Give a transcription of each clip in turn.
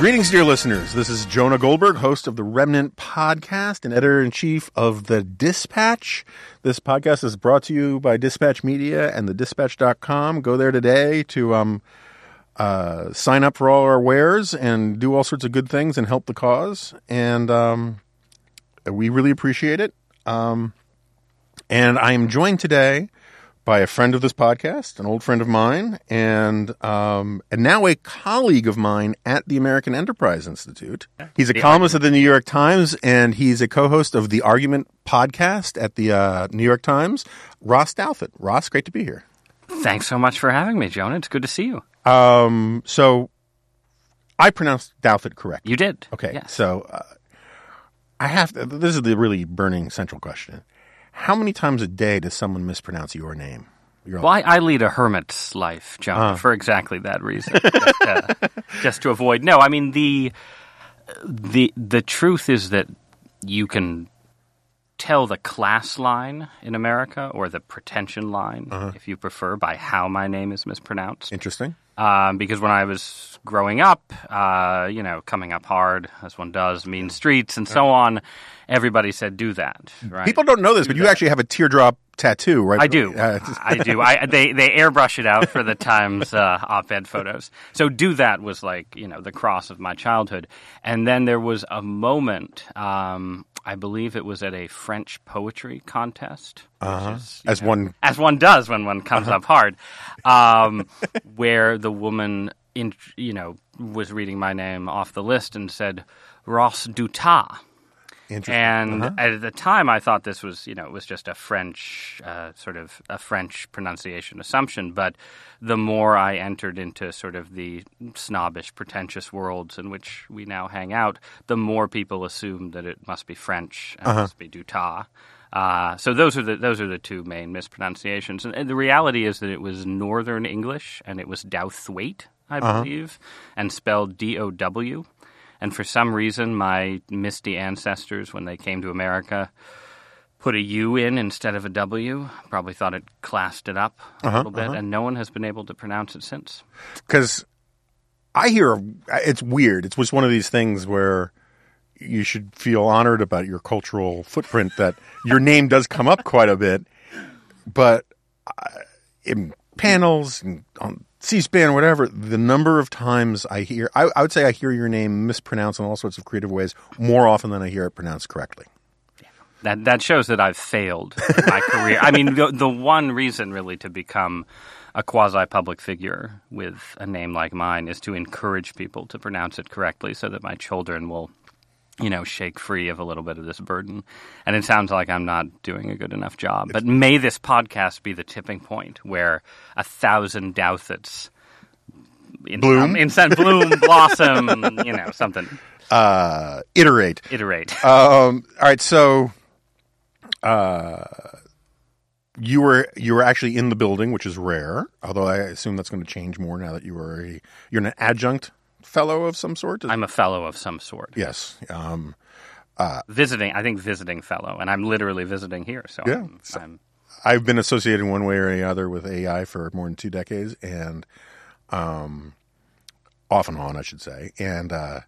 Greetings, dear listeners. This is Jonah Goldberg, host of the Remnant Podcast and editor in chief of The Dispatch. This podcast is brought to you by Dispatch Media and thedispatch.com. Go there today to um, uh, sign up for all our wares and do all sorts of good things and help the cause. And um, we really appreciate it. Um, and I am joined today by a friend of this podcast, an old friend of mine, and um, and now a colleague of mine at the American Enterprise Institute. He's a columnist at the New York Times, and he's a co-host of the Argument podcast at the uh, New York Times. Ross Douthat. Ross, great to be here. Thanks so much for having me, Jonah. It's good to see you. Um, so I pronounced Douthat correct. You did. Okay. Yes. So uh, I have to, this is the really burning central question. How many times a day does someone mispronounce your name? Well, I, I lead a hermit's life, John, Uh. for exactly that reason. just, uh, just to avoid. No, I mean the the the truth is that you can tell the class line in America or the pretension line, Uh-huh. if you prefer, by how my name is mispronounced. Interesting. Um, because when I was growing up, uh, you know, coming up hard as one does, mean streets and so on, everybody said do that. Right? People don't know this, but you actually have a teardrop tattoo, right? I do. Uh, I do. I they they airbrush it out for the Times uh, op-ed photos. So do that was like you know the cross of my childhood, and then there was a moment. Um, I believe it was at a French poetry contest, which is, as know, one as one does when one comes up hard, um, where the woman in you know was reading my name off the list and said Ross Dutas. And Uh-huh. at the time, I thought this was, you know, it was just a French, uh, sort of a French pronunciation assumption. But the more I entered into sort of the snobbish, pretentious worlds in which we now hang out, the more people assumed that it must be French and Uh-huh. must be Dutas. Uh, so those are the those are the two main mispronunciations. And, and the reality is that it was Northern English, and it was Douthwaite, I Uh-huh. believe, and spelled D O W. And for some reason, my misty ancestors, when they came to America, put a U in instead of a W. Probably thought it classed it up a Uh-huh, little bit, and no one has been able to pronounce it since. because I hear it's weird. It's just one of these things where you should feel honored about your cultural footprint that your name does come up quite a bit, but in panels and on C-SPAN, whatever, the number of times I hear, I, I would say I hear your name mispronounced in all sorts of creative ways more often than I hear it pronounced correctly. That that shows that I've failed in my career. I mean, the, the one reason really to become a quasi public figure with a name like mine is to encourage people to pronounce it correctly, so that my children will, you know, shake free of a little bit of this burden. And it sounds like I'm not doing a good enough job. But may this podcast be the tipping point where a thousand Douthats in, Bloom? um, instant bloom, blossom, you know, something. Uh, iterate. Iterate. Um, all right, so uh, you were you were actually in the building, which is rare. Although I assume that's going to change more now that you are a you're an adjunct fellow of some sort. I'm a fellow of some sort. yes. Um, visiting i think visiting fellow and i'm literally visiting here so Yeah. I'm, I'm I've been associated one way or another with AEI for more than two decades, and um, off and on, I should say. And uh,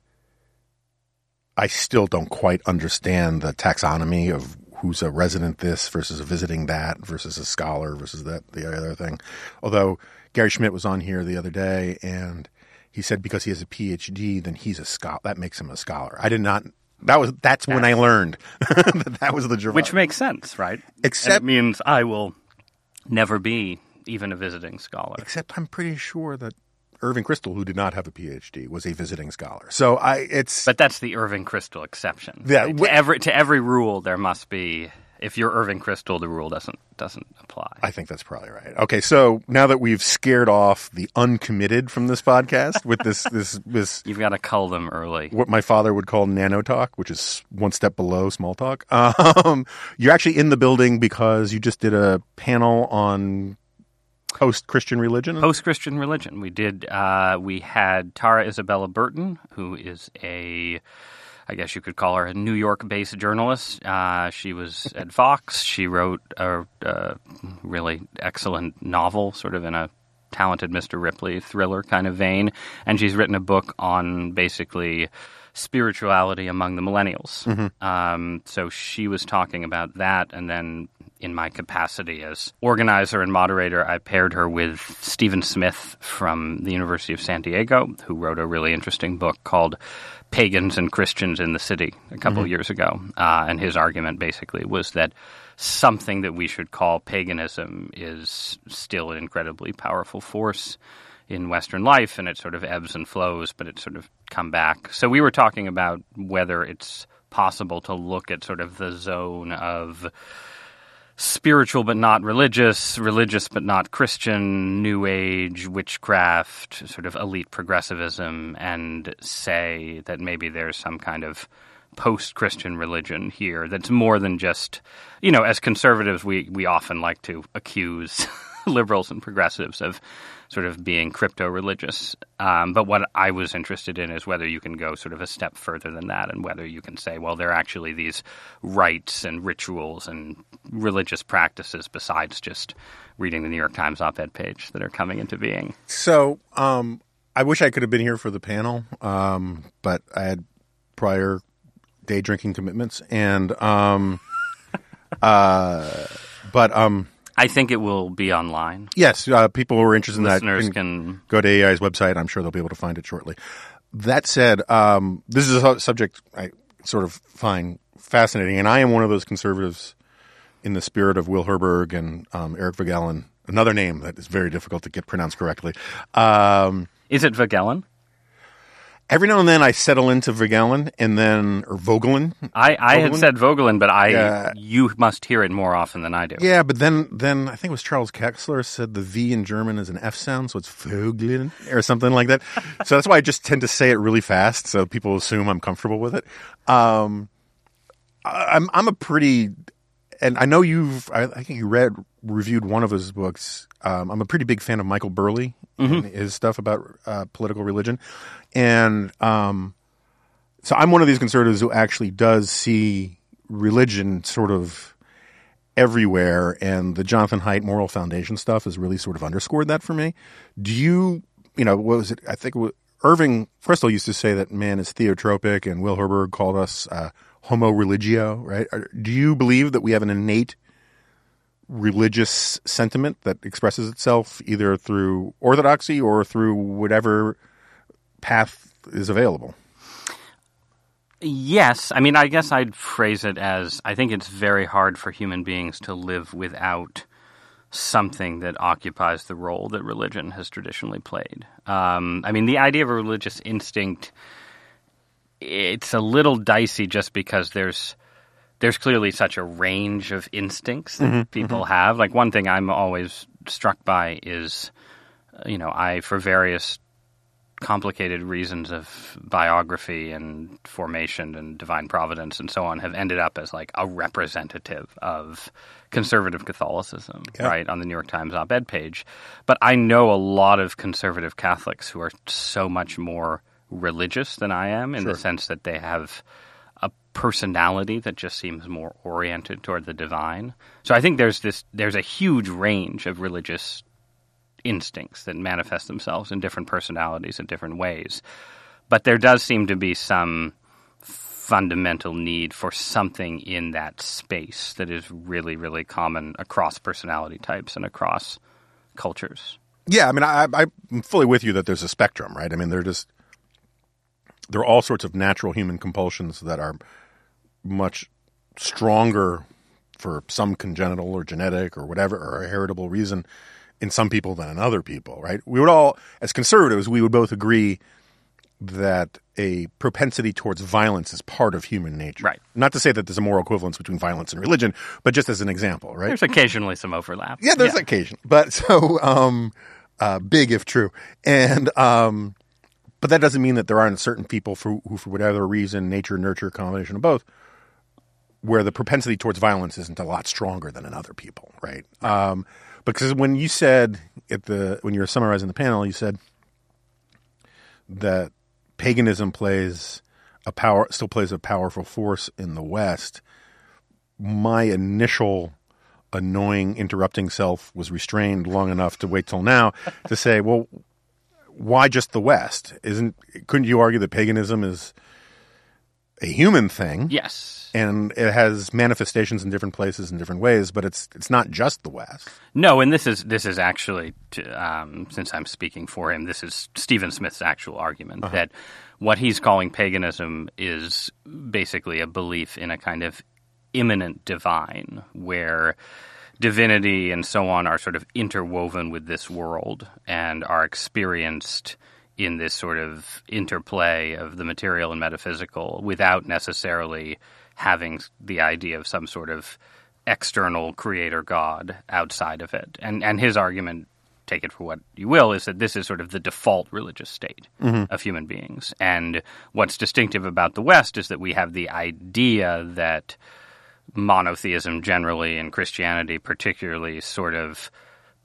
I still don't quite understand the taxonomy of who's a resident this versus a visiting that versus a scholar versus that the other thing. Although Gary Schmitt was on here the other day, and he said because he has a PhD, then he's a scholar. That makes him a scholar. I did not. That was that's when I learned that that was the Gerard. which makes sense right Except- And it means i will never be even a visiting scholar Except I'm pretty sure that Irving Kristol, who did not have a PhD, was a visiting scholar. So I, it's but that's the irving kristol exception Yeah, right? to every to every rule there must be if you're irving kristol the rule doesn't doesn't apply I think that's probably right. Okay, so now that we've scared off the uncommitted from this podcast with this this this you've got to cull them early what my father would call nano talk, which is one step below small talk. Um, you're actually in the building because you just did a panel on post Christian religion. post Christian religion. We did. Uh, we had Tara Isabella Burton, who is a, I guess you could call her a New York-based journalist. Uh, she was at Fox. She wrote a, a really excellent novel, sort of in a talented Mr. Ripley thriller kind of vein, and she's written a book on basically spirituality among the millennials. Um, so she was talking about that, and then in my capacity as organizer and moderator, I paired her with Stephen Smith from the University of San Diego, who wrote a really interesting book called Pagans and Christians in the City a couple of years ago. Uh, and his argument basically was that something that we should call paganism is still an incredibly powerful force in Western life, and it sort of ebbs and flows, but it's sort of come back. So we were talking about whether it's possible to look at sort of the zone of spiritual but not religious, religious but not Christian, New Age, witchcraft, sort of elite progressivism, and say that maybe there's some kind of post Christian religion here that's more than just, you know, as conservatives, we, we often like to accuse liberals and progressives of sort of being crypto religious. Um, but what I was interested in is whether you can go sort of a step further than that and whether you can say, well, there are actually these rites and rituals and religious practices besides just reading the New York Times op ed page that are coming into being. So, um, I wish I could have been here for the panel, um, but I had prior day drinking commitments, and um, uh, but um, I think it will be online. yes, uh, people who are interested in Listeners that can go to AEI's website. I'm sure they'll be able to find it shortly. That said, um, this is a subject I sort of find fascinating, and I am one of those conservatives in the spirit of Will Herberg and um, Eric Voegelin, another name that is very difficult to get pronounced correctly. Um, Is it Voegelin? Every now and then I settle into Voegelin and then or Voegelin. I, I had said Voegelin, but I you must hear it more often than I do. Yeah, but then then I think it was Charles Kesler said the V in German is an F sound, so it's Voegelin or something like that. so that's why I just tend to say it really fast, so people assume I'm comfortable with it. Um, I'm I'm a pretty, and I know you've I, I think you read reviewed one of his books. Um, I'm a pretty big fan of Michael Burleigh and his stuff about uh, political religion, and um, so I'm one of these conservatives who actually does see religion sort of everywhere, and the Jonathan Haidt Moral Foundation stuff has really sort of underscored that for me. Do you, you know, what was it? I think it was, Irving Kristol used to say that man is theotropic, and Will Herberg called us uh, homo religio, right? Do you believe that we have an innate religious sentiment that expresses itself either through orthodoxy or through whatever path is available? Yes. I mean, I guess I'd phrase it as I think it's very hard for human beings to live without something that occupies the role that religion has traditionally played. Um, I mean, the idea of a religious instinct, it's a little dicey just because there's. There's clearly such a range of instincts that people have. Like one thing I'm always struck by is, uh, you know, I for various complicated reasons of biography and formation and divine providence and so on have ended up as like a representative of conservative Catholicism, Yeah. right, on the New York Times op ed page. But I know a lot of conservative Catholics who are so much more religious than I am in Sure. the sense that they have a personality that just seems more oriented toward the divine. So I think there's this there's a huge range of religious instincts that manifest themselves in different personalities in different ways. But there does seem to be some fundamental need for something in that space that is really, really common across personality types and across cultures. Yeah, I mean, I, I- I'm fully with you that there's a spectrum, right? I mean, they're just there are all sorts of natural human compulsions that are much stronger for some congenital or genetic or whatever or a heritable reason in some people than in other people, right? We would all, as conservatives, we would both agree that a propensity towards violence is part of human nature. Right. Not to say that there's a moral equivalence between violence and religion, but just as an example, right? There's occasionally some overlap. Yeah, there's occasion, but so um, uh, big if true, and um, but that doesn't mean that there aren't certain people for, who, for whatever reason, nature, nurture, combination of both, where the propensity towards violence isn't a lot stronger than in other people, right? Um, because when you said at the when you were summarizing the panel, you said that paganism plays a power still plays a powerful force in the West. My initial annoying, interrupting self was restrained long enough to wait till now to say, well, why just the West? Isn't couldn't you argue that paganism is a human thing? Yes. And it has manifestations in different places in different ways, but it's it's not just the West. No, and this is this is actually, um, since I'm speaking for him, this is Stephen Smith's actual argument Uh-huh. that what he's calling paganism is basically a belief in a kind of immanent divine, where divinity and so on are sort of interwoven with this world and are experienced in this sort of interplay of the material and metaphysical without necessarily having the idea of some sort of external creator god outside of it. And and his argument take it for what you will is that this is sort of the default religious state mm-hmm. of human beings. And what's distinctive about the West is that we have the idea that monotheism generally and Christianity particularly sort of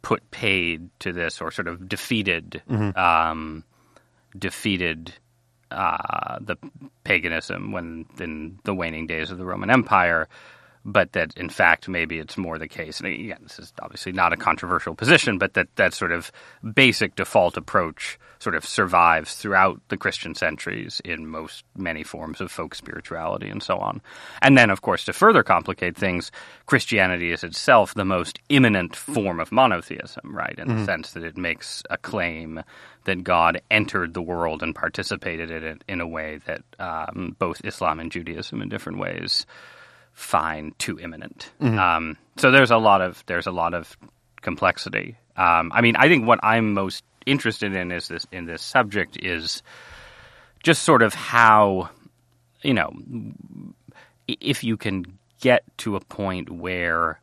put paid to this or sort of defeated um, defeated uh, the paganism when in the waning days of the Roman Empire, but that in fact maybe it's more the case. And again, this is obviously not a controversial position, but that that sort of basic default approach sort of survives throughout the Christian centuries in most many forms of folk spirituality and so on. And then, of course, to further complicate things, Christianity is itself the most imminent form of monotheism, right? In the sense that it makes a claim that God entered the world and participated in it in a way that um, both Islam and Judaism, in different ways, find too imminent. Um, so there's a lot of there's a lot of complexity. Um, I mean, I think what I'm most interested in is this in this subject is just sort of how you know if you can get to a point where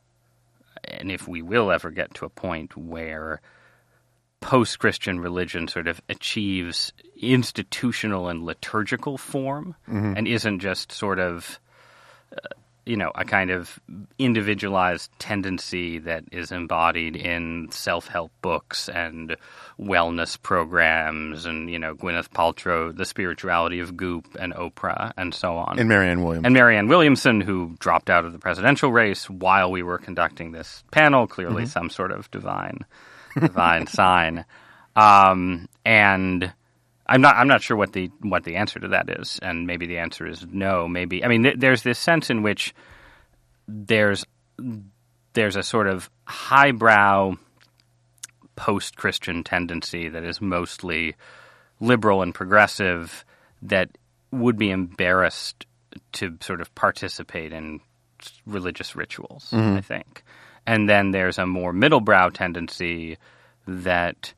and if we will ever get to a point where post Christian religion sort of achieves institutional and liturgical form and isn't just sort of, uh, you know, a kind of individualized tendency that is embodied in self help books and wellness programs and, you know, Gwyneth Paltrow, the spirituality of Goop and Oprah and so on And Marianne Williams. and Marianne Williamson, who dropped out of the presidential race while we were conducting this panel, clearly some sort of divine, divine sign. Um, and I'm not, I'm not sure what the what the answer to that is, and maybe the answer is no. Maybe I mean, th- there's this sense in which there's there's a sort of highbrow post-Christian tendency that is mostly liberal and progressive that would be embarrassed to sort of participate in religious rituals, mm-hmm. I think. And then there's a more middlebrow tendency that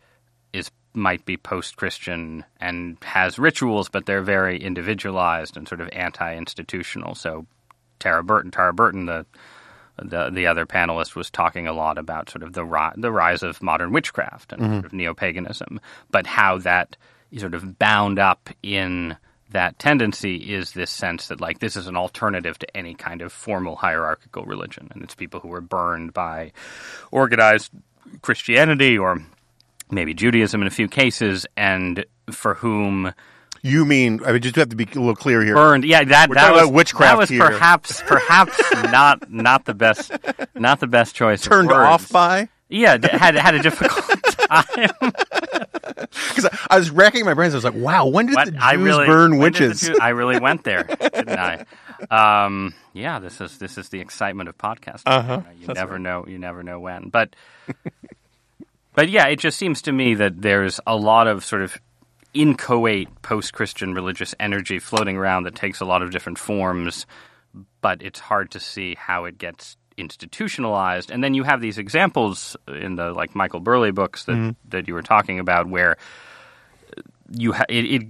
might be post-Christian and has rituals, but they're very individualized and sort of anti-institutional. So Tara Burton, Tara Burton, the the the other panelist was talking a lot about sort of the ri- the rise of modern witchcraft and mm-hmm. sort of neo paganism, but how that is sort of bound up in that tendency is this sense that like this is an alternative to any kind of formal hierarchical religion, and it's people who were burned by organized Christianity or maybe Judaism in a few cases, and for whom you mean? I mean, just have to be a little clear here. burned. Yeah, that We're that was witchcraft That was here. perhaps perhaps not not the best not the best choice. Turned words. off by Yeah, had had a difficult time. because I, was racking my brains. I was like, "Wow, when did What? the Jews I really burn when did the witches?" Jew- I really went there, didn't I? Um, yeah, this is this is the excitement of podcasting. Uh-huh. You, know, you never know. You never know when, but but yeah, it just seems to me that there's a lot of sort of inchoate post-Christian religious energy floating around that takes a lot of different forms, but it's hard to see how it gets institutionalized. And then you have these examples in the like Michael Burleigh books that Mm-hmm. that you were talking about, where you ha- it, it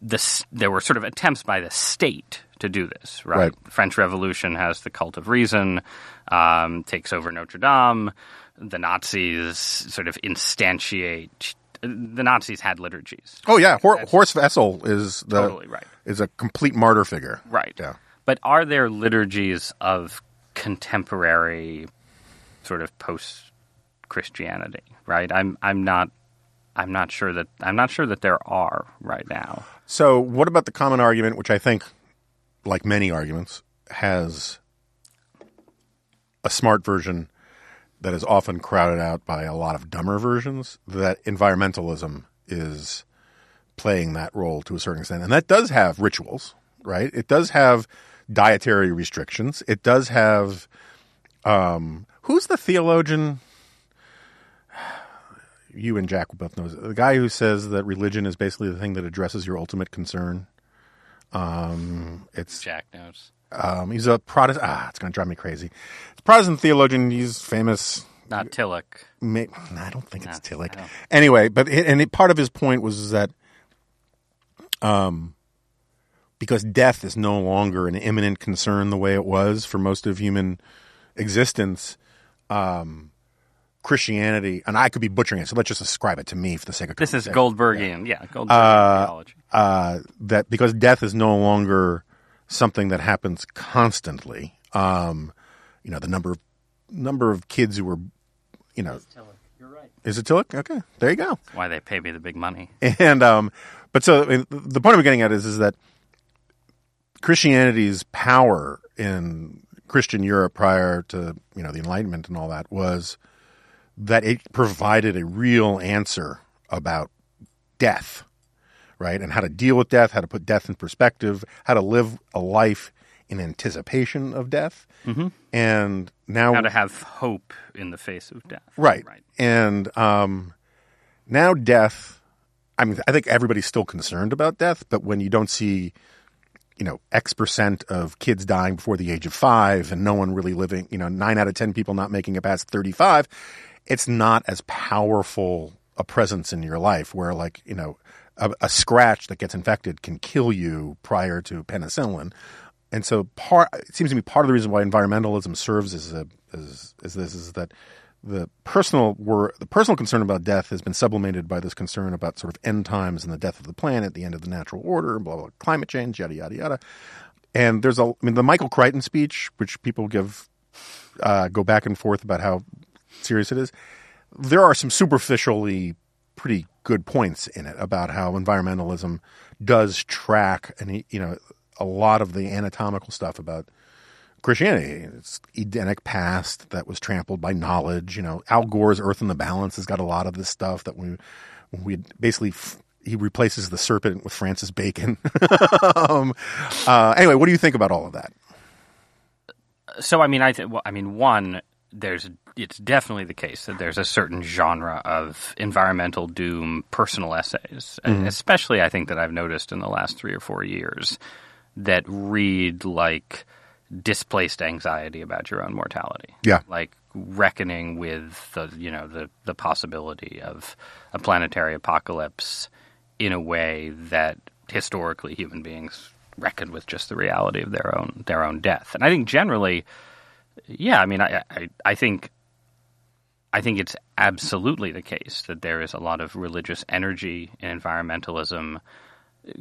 the there were sort of attempts by the state to do this, right? Right. French Revolution has the cult of reason, um, takes over Notre Dame. The Nazis sort of instantiate. The Nazis had liturgies, Oh yeah, Hor- Horst Wessel is the Totally right. is a complete martyr figure. right? Yeah. But are there liturgies of contemporary, sort of post Christianity? Right? I'm I'm not I'm not sure that I'm not sure that there are right now. So, what about the common argument, which I think, like many arguments, has a smart version that is often crowded out by a lot of dumber versions, that environmentalism is playing that role to a certain extent. And that does have rituals, right? It does have dietary restrictions. It does have um, who's the theologian? You and Jack both know the guy who says that religion is basically the thing that addresses your ultimate concern. Um, it's Jack knows. Um, he's a Protestant. Ah, it's going to drive me crazy. Protestant theologian. He's famous. Not Tillich. May, I don't think it's No, Tillich. Anyway, but it, and it, part of his point was that, um, because death is no longer an imminent concern the way it was for most of human existence, um, Christianity, and I could be butchering it, so let's just ascribe it to me for the sake of This is. Goldbergian. Yeah, Goldbergian theology. uh, that because death is no longer something that happens constantly. Um, you know, the number of number of kids who were, you know, You're right. is it Tillich? Okay, there you go. Why they pay me the big money. And um, but so I mean, the point I'm getting at is is that Christianity's power in Christian Europe prior to you know the Enlightenment and all that was that it provided a real answer about death, right, and how to deal with death, how to put death in perspective, how to live a life in anticipation of death, mm-hmm. and now How to have hope in the face of death. Right. Right. And um, now death, I mean, I think everybody's still concerned about death, but when you don't see, you know, X percent of kids dying before the age of five and no one really living, you know, nine out of 10 people not making it past 35, it's not as powerful a presence in your life where, like, you know, a, a scratch that gets infected can kill you prior to penicillin. And so part it seems to me part of the reason why environmentalism serves as a as, as this is that the personal were the personal concern about death has been sublimated by this concern about sort of end times and the death of the planet, the end of the natural order, blah blah, climate change, yada yada yada. And there's a I mean the Michael Crichton speech, which people give uh, go back and forth about how serious it is. There are some superficially pretty good points in it about how environmentalism does track and you know a lot of the anatomical stuff about Christianity. It's Edenic past that was trampled by knowledge. You know, Al Gore's Earth in the Balance has got a lot of this stuff that we we basically f- he replaces the serpent with Francis Bacon. um, uh, anyway, what do you think about all of that? So I mean, I th- well, I mean, one, there's it's definitely the case that there's a certain genre of environmental doom personal essays, and especially I think that I've noticed in the last three or four years that read like displaced anxiety about your own mortality. Yeah. like reckoning with the you know the the possibility of a planetary apocalypse in a way that historically human beings reckoned with just the reality of their own their own death. And I think generally, yeah, I mean, I I, I think. I think it's absolutely the case that there is a lot of religious energy in environmentalism.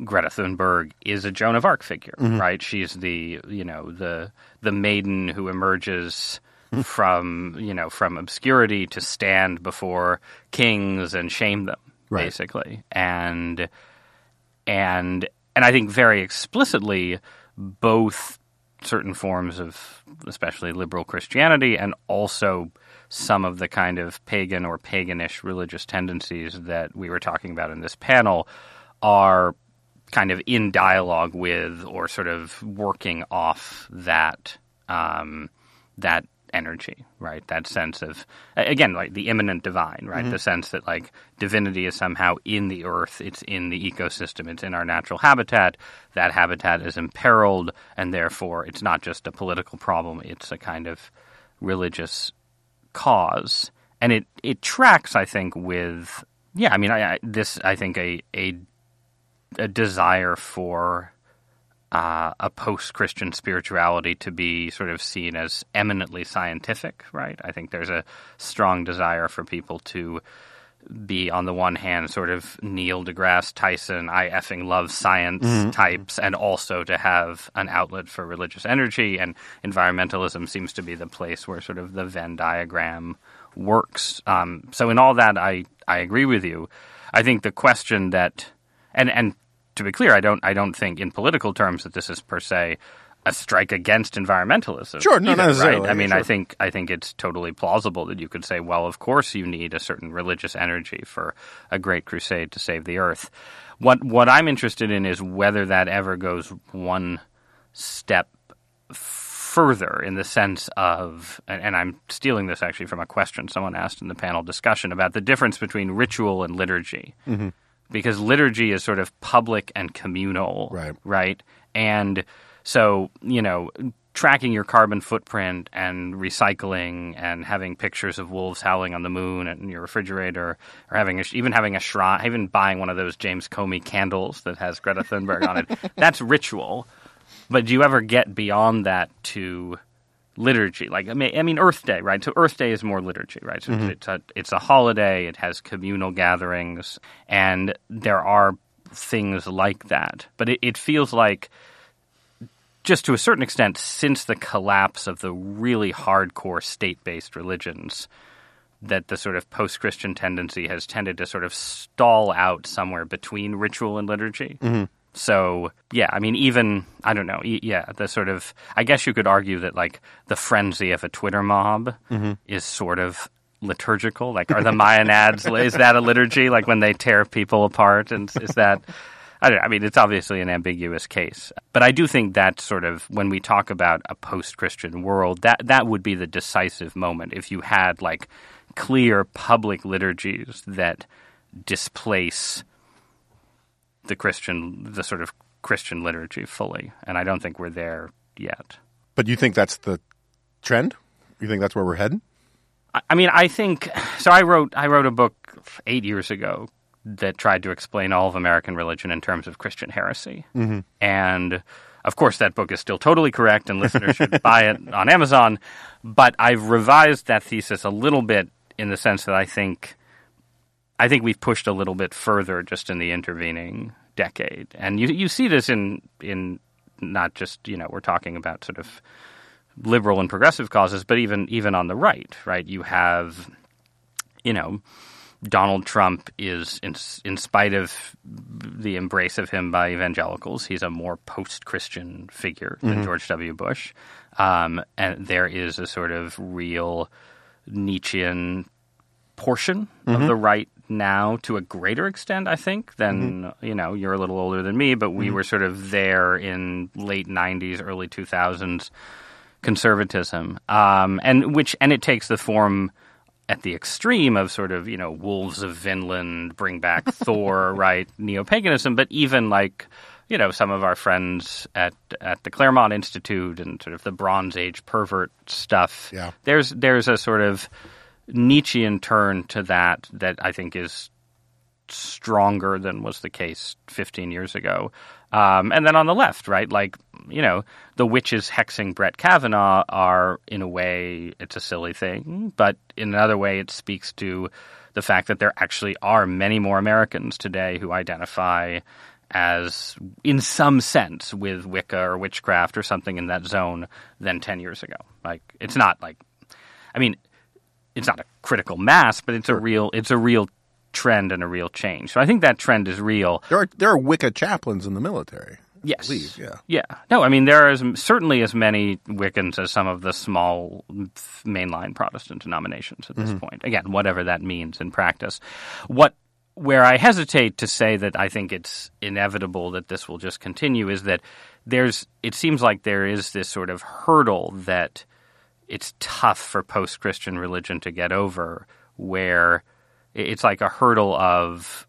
Greta Thunberg is a Joan of Arc figure, mm-hmm. right? She's the you know the the maiden who emerges mm. from you know from obscurity to stand before kings and shame them, Right. basically, and and and I think very explicitly both certain forms of especially liberal Christianity and also some of the kind of pagan or paganish religious tendencies that we were talking about in this panel are kind of in dialogue with or sort of working off that um, that energy, right? That sense of again, like the imminent divine, right? The sense that like divinity is somehow in the earth, it's in the ecosystem, it's in our natural habitat. That habitat is imperiled, and therefore it's not just a political problem; it's a kind of religious cause, and it it tracks, I think, with yeah. I mean, I, I this I think a a a desire for uh, a post-Christian spirituality to be sort of seen as eminently scientific, right? I think there's a strong desire for people to be, on the one hand, sort of Neil deGrasse Tyson, I effing love science types, and also to have an outlet for religious energy. And environmentalism seems to be the place where sort of the Venn diagram works. Um, so, in all that, I, I agree with you. I think the question that, and, and to be clear, I don't I don't think in political terms that this is per se a strike against environmentalism. Sure, not either, Right? I mean, sure. I think I think it's totally plausible that you could say, well, of course you need a certain religious energy for a great crusade to save the earth. What what I'm interested in is whether that ever goes one step further in the sense of, and, and I'm stealing this actually from a question someone asked in the panel discussion about the difference between ritual and liturgy. Mm-hmm. Because liturgy is sort of public and communal, Right. Right, and so you know, tracking your carbon footprint and recycling and having pictures of wolves howling on the moon in your refrigerator, or having a, even having a shrine, even buying one of those James Comey candles that has Greta Thunberg on it. That's ritual. But do you ever get beyond that to liturgy? Like I mean, I mean Earth Day, right? So Earth Day is more liturgy, right? So mm-hmm. it's a it's a holiday. It has communal gatherings, and there are things like that. But it, it feels like just to a certain extent, since the collapse of the really hardcore state based religions, that the sort of post Christian tendency has tended to sort of stall out somewhere between ritual and liturgy. Mm-hmm. So, yeah, I mean, even, I don't know, yeah, the sort of, I guess you could argue that like the frenzy of a Twitter mob mm-hmm. is sort of liturgical. Like, are the Maenads, is that a liturgy? Like when they tear people apart? And is that, I don't know. I mean, it's obviously an ambiguous case, but I do think that sort of when we talk about a post-Christian world, that that would be the decisive moment if you had like clear public liturgies that displace the Christian, the sort of Christian liturgy fully, and I don't think we're there yet. But you think that's the trend? You think that's where we're heading? I- I mean, I think so. I wrote I wrote a book eight years ago that tried to explain all of American religion in terms of Christian heresy, mm-hmm. and of course, that book is still totally correct, and listeners should buy it on Amazon. But I've revised that thesis a little bit in the sense that I think I think we've pushed a little bit further just in the intervening decade, and you you see this in in not just you know we're talking about sort of liberal and progressive causes, but even even on the right, right? You have, you know, Donald Trump is, in, in spite of the embrace of him by evangelicals, he's a more post-Christian figure than George W. Bush, um, and there is a sort of real Nietzschean portion of the right now to a greater extent, I think, than you know. You're a little older than me, but we were sort of there in late '90s, early 2000s conservatism, um, and which and it takes the form at the extreme of sort of you know wolves of Vinland, bring back Thor, right? Neo paganism, but even like you know some of our friends at at the Claremont Institute and sort of the Bronze Age pervert stuff. Yeah. there's there's a sort of Nietzschean turn to that that I think is stronger than was the case 15 years ago. Um, and then on the left, right, like, you know, the witches hexing Brett Kavanaugh are, in a way, it's a silly thing, but in another way, it speaks to the fact that there actually are many more Americans today who identify as, in some sense, with Wicca or witchcraft or something in that zone than 10 years ago. Like, it's not like, I mean, it's not a critical mass, but it's a real, it's a real trend and a real change. So I think that trend is real. There are there are Wicca chaplains in the military. Yes. believe, yeah. Yeah. No, I mean, there are as, certainly as many Wiccans as some of the small mainline Protestant denominations at this Mm-hmm. point. Again, whatever that means in practice. What where I hesitate to say that I think it's inevitable that this will just continue is that there's it seems like there is this sort of hurdle that it's tough for post Christian religion to get over where it's like a hurdle of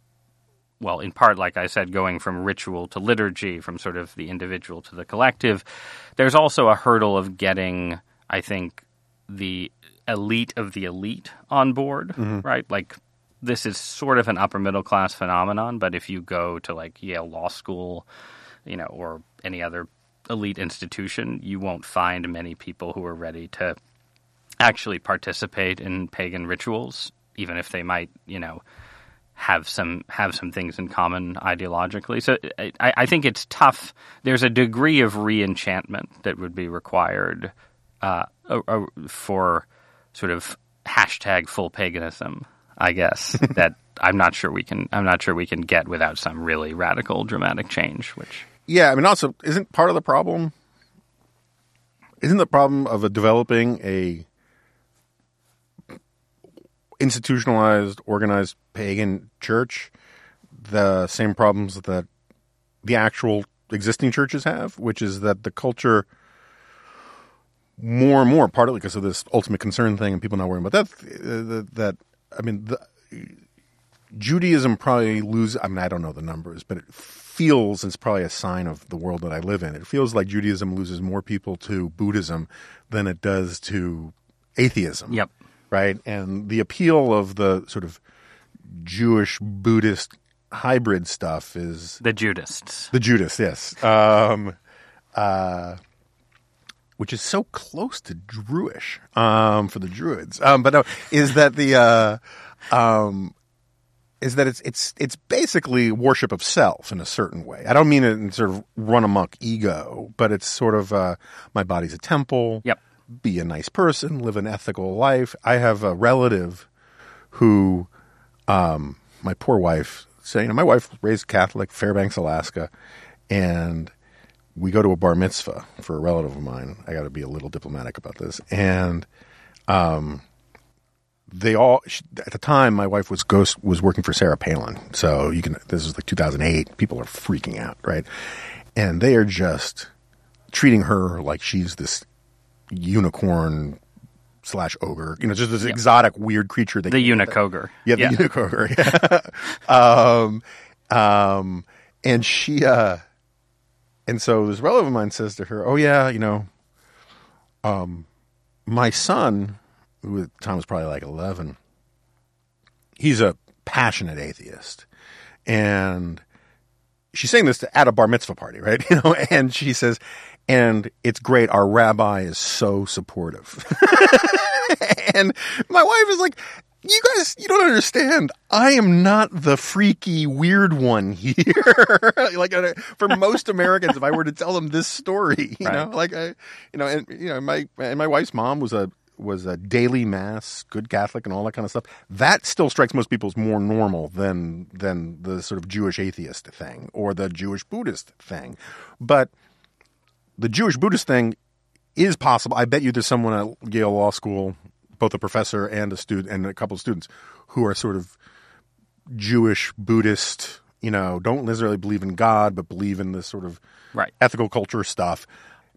well, in part, like I said, going from ritual to liturgy, from sort of the individual to the collective. There's also a hurdle of getting, I think, the elite of the elite on board, mm-hmm. right? Like, this is sort of an upper middle class phenomenon, but if you go to like Yale Law School, you know, or any other elite institution, you won't find many people who are ready to actually participate in pagan rituals, even if they might, you know, have some have some things in common ideologically. So I, I think it's tough. There's a degree of reenchantment that would be required uh, for sort of hashtag full paganism. I guess that I'm not sure we can. I'm not sure we can get without some really radical, dramatic change. Which Yeah, I mean, also, isn't part of the problem isn't the problem of a developing a institutionalized, organized pagan church the same problems that the actual existing churches have, which is that the culture more and more, partly because of this ultimate concern thing and people not worrying about that, that, uh, that I mean, the, Judaism probably lose. I mean, I don't know the numbers, but it feels it's probably a sign of the world that I live in. It feels like Judaism loses more people to Buddhism than it does to atheism. Yep. Right, and the appeal of the sort of Jewish Buddhist hybrid stuff is The Judists. the Judas, yes, um, uh, which is so close to Druish um, for the Druids. Um, but no, is that the uh, um, is that it's it's it's basically worship of self in a certain way. I don't mean it in sort of run amok ego, but it's sort of uh, my body's a temple. Yep. Be a nice person, live an ethical life. I have a relative who, um, my poor wife, so you know, my wife raised Catholic, Fairbanks, Alaska, and we go to a bar mitzvah for a relative of mine. I got to be a little diplomatic about this, and um, they all at the time my wife was ghost was working for Sarah Palin, so you can this is like 2008. People are freaking out, right? And they are just treating her like she's this unicorn slash ogre, you know, just this exotic weird creature. They The eunuch ogre. yeah, the yeah. eunuch ogre. Yeah. um, um, and she, uh, and so this relative of mine says to her, "Oh yeah, you know, um, my son, who at the time was probably like eleven, he's a passionate atheist, and she's saying this to, at a bar mitzvah party, right? You know, and she says, and it's great. Our rabbi is so supportive. and my wife is like, you guys, you don't understand. I am not the freaky weird one here. like uh, for most Americans, if I were to tell them this story, you know, like I, you know, and you know, my and my wife's mom was a was a daily mass, good Catholic, and all that kind of stuff. That still strikes most people as more normal than than the sort of Jewish atheist thing or the Jewish Buddhist thing. But the Jewish Buddhist thing is possible. I bet you there's someone at Yale Law School, both a professor and a student and a couple of students who are sort of Jewish Buddhist, you know, don't necessarily believe in God, but believe in this sort of Right. ethical culture stuff.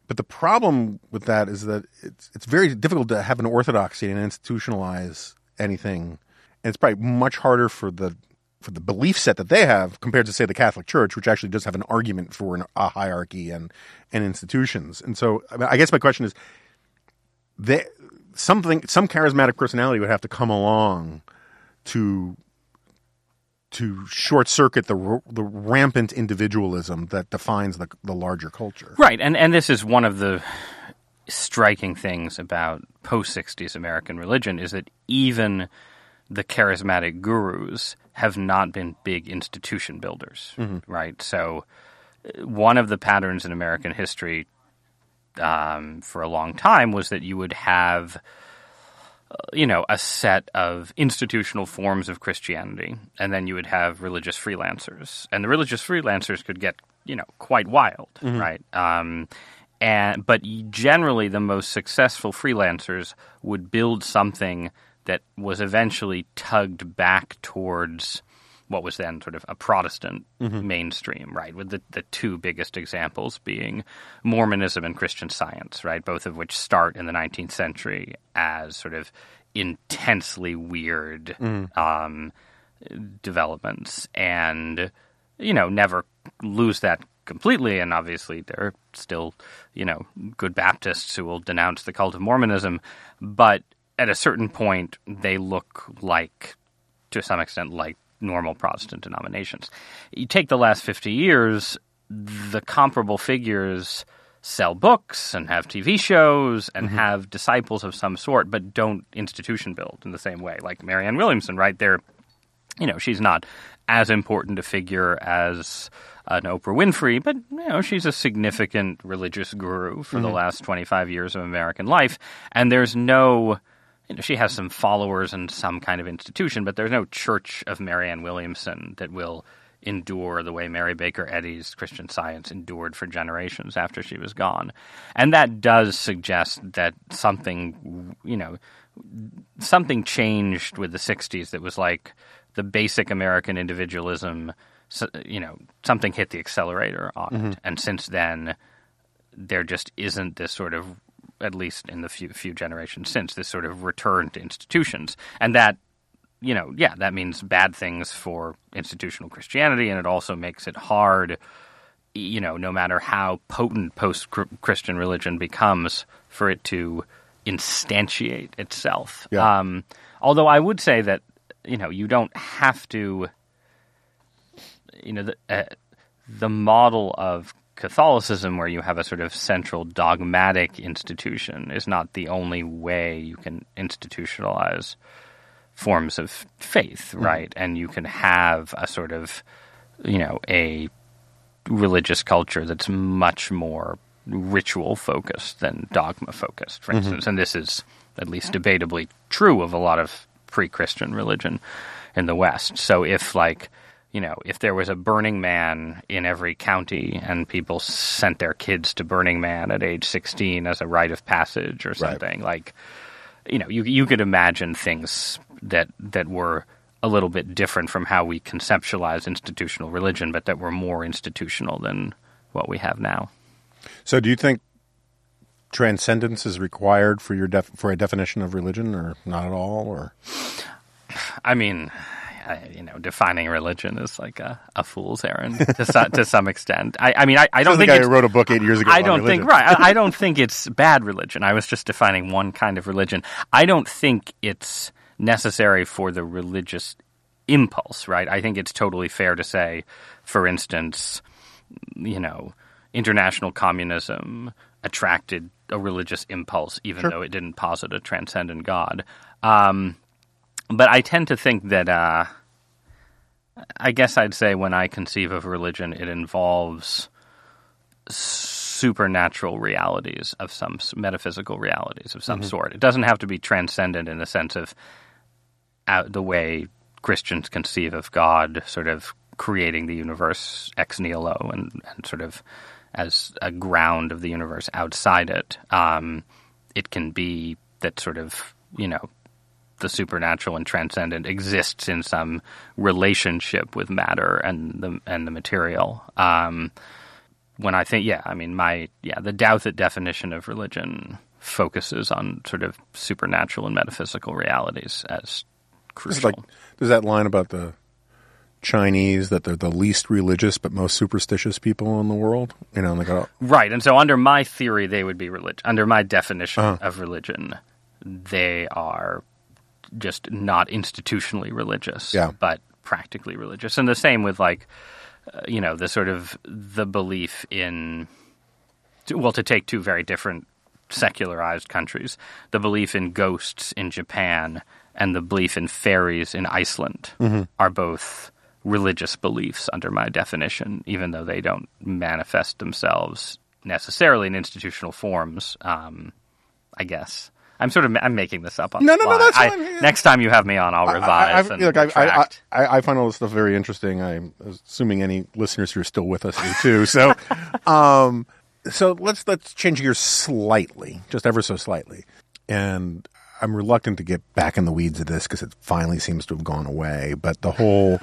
But the problem with that is that it's it's very difficult to have an orthodoxy and institutionalize anything, and it's probably much harder for the for the belief set that they have compared to say the Catholic Church, which actually does have an argument for an, a hierarchy and and institutions. And so, I, mean, I guess my question is, they, something some charismatic personality would have to come along to to short circuit the the rampant individualism that defines the the larger culture. Right, and and this is one of the striking things about post '60s American religion is that even the charismatic gurus have not been big institution builders, right? So uh, one of the patterns in American history um, for a long time was that you would have uh, you know, a set of institutional forms of Christianity, and then you would have religious freelancers, and the religious freelancers could get, you know, quite wild, right? Um, and but generally, the most successful freelancers would build something that was eventually tugged back towards what was then sort of a Protestant mainstream, right? With the, the two biggest examples being Mormonism and Christian Science, right? Both of which start in the 19th century as sort of intensely weird um, developments and, you know, never lose that completely. And obviously, there are still, you know, good Baptists who will denounce the cult of Mormonism. But at a certain point, they look like to some extent like normal Protestant denominations. You take the last 50 years, the comparable figures sell books and have TV shows and mm-hmm. have disciples of some sort, but don't institution build in the same way. Like Marianne Williamson, right? They're, you know, she's not as important a figure as uh, an Oprah Winfrey, but, you know, she's a significant religious guru for the mm-hmm. last 25 years of American life. And there's no you know, she has some followers and some kind of institution, but there's no Church of Marianne Williamson that will endure the way Mary Baker Eddy's Christian Science endured for generations after she was gone. And that does suggest that something, you know, something changed with the 60s that was like the basic American individualism, you know, something hit the accelerator on mm-hmm. it. And since then, there just isn't this sort of at least in the few few generations since this sort of return to institutions and that you know, yeah, that means bad things for institutional Christianity, and it also makes it hard, you know, no matter how potent post Christian religion becomes, for it to instantiate itself. Yeah. Um, although I would say that, you know, you don't have to, you know, the, uh, the model of Catholicism, where you have a sort of central dogmatic institution, is not the only way you can institutionalize forms of faith, mm-hmm. right? Mm. And you can have a sort of, you know, a religious culture that's much more ritual focused than dogma focused, for mm-hmm. instance. And this is at least debatably true of a lot of pre Christian religion in the West. So if, like, you know, if there was a Burning Man in every county and people sent their kids to Burning Man at age 16 as a rite of passage or something, right. like, you know, you you could imagine things that that were a little bit different from how we conceptualize institutional religion, but that were more institutional than what we have now. So, do you think transcendence is required for your def- for a definition of religion, or not at all? Or, I mean, I, you know, defining religion is like a, a fool's errand to, some, to some extent. I, I mean, I, I don't think I wrote a book eight years ago. I don't think right. I, I don't think it's bad religion. I was just defining one kind of religion. I don't think it's necessary for the religious impulse, right? I think it's totally fair to say, for instance, you know, international communism attracted a religious impulse, even sure. though it didn't posit a transcendent God. Um, but I tend to think that, uh, I guess I'd say when I conceive of religion, it involves supernatural realities of some metaphysical realities of some mm-hmm. sort. It doesn't have to be transcendent in the sense of out the way Christians conceive of God, sort of creating the universe ex nihilo and, and sort of as a ground of the universe outside it. Um, it can be that sort of, you know, the supernatural and transcendent exists in some relationship with matter and the and the material. Um, when I think, yeah, I mean, my yeah, the Douthat definition of religion focuses on sort of supernatural and metaphysical realities as crucial. Like, there's that line about the Chinese that they're the least religious but most superstitious people in the world. You know, oh. right. And so, under my theory, they would be religion. Under my definition uh-huh. of religion, they are just not institutionally religious, yeah. but practically religious. And the same with like, uh, you know, the sort of the belief in, well, to take two very different secularized countries, the belief in ghosts in Japan and the belief in fairies in Iceland mm-hmm. are both religious beliefs under my definition, even though they don't manifest themselves necessarily in institutional forms. Um, I guess I'm sort of I'm making this up on no, no, no, that's I, fine. Next time you have me on, I'll revise. I, I, look, I, I, I, find all this stuff very interesting. I'm assuming any listeners who are still with us do too. So, um, so let's let's change gears slightly, just ever so slightly, and I'm reluctant to get back in the weeds of this because it finally seems to have gone away. But the whole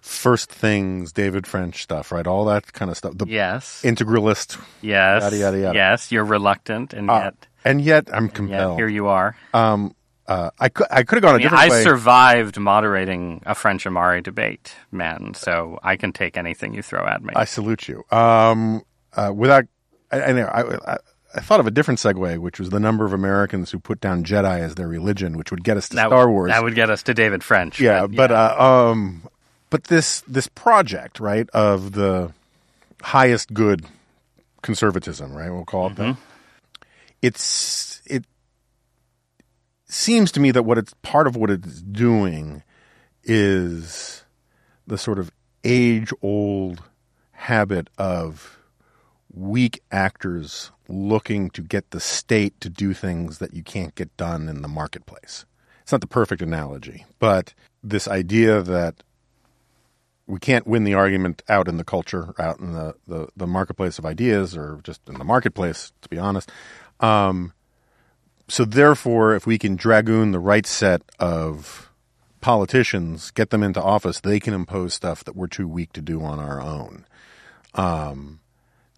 first things, David French stuff, right? All that kind of stuff. The yes. Integralist. Yes. Yada, yada, yada. Yes. You're reluctant, and uh, yet. And yet I'm compelled. Yet here you are. Um, uh, I could I could have gone a I mean, different I way. I survived moderating a French Ahmari debate, man. So I can take anything you throw at me. I salute you. Um, uh, without, I, I, I, I thought of a different segue, which was the number of Americans who put down Jedi as their religion, which would get us to that Star Wars. That would get us to David French. Yeah, but, yeah. but uh, um, but this this project, right, of the highest good conservatism, right? We'll call it mm-hmm. that. It's it seems to me that what it's part of what it's doing is the sort of age old habit of weak actors looking to get the state to do things that you can't get done in the marketplace. It's not the perfect analogy, but this idea that we can't win the argument out in the culture, out in the, the, the marketplace of ideas, or just in the marketplace, to be honest. Um, so therefore, if we can dragoon the right set of politicians, get them into office, they can impose stuff that we're too weak to do on our own. Um,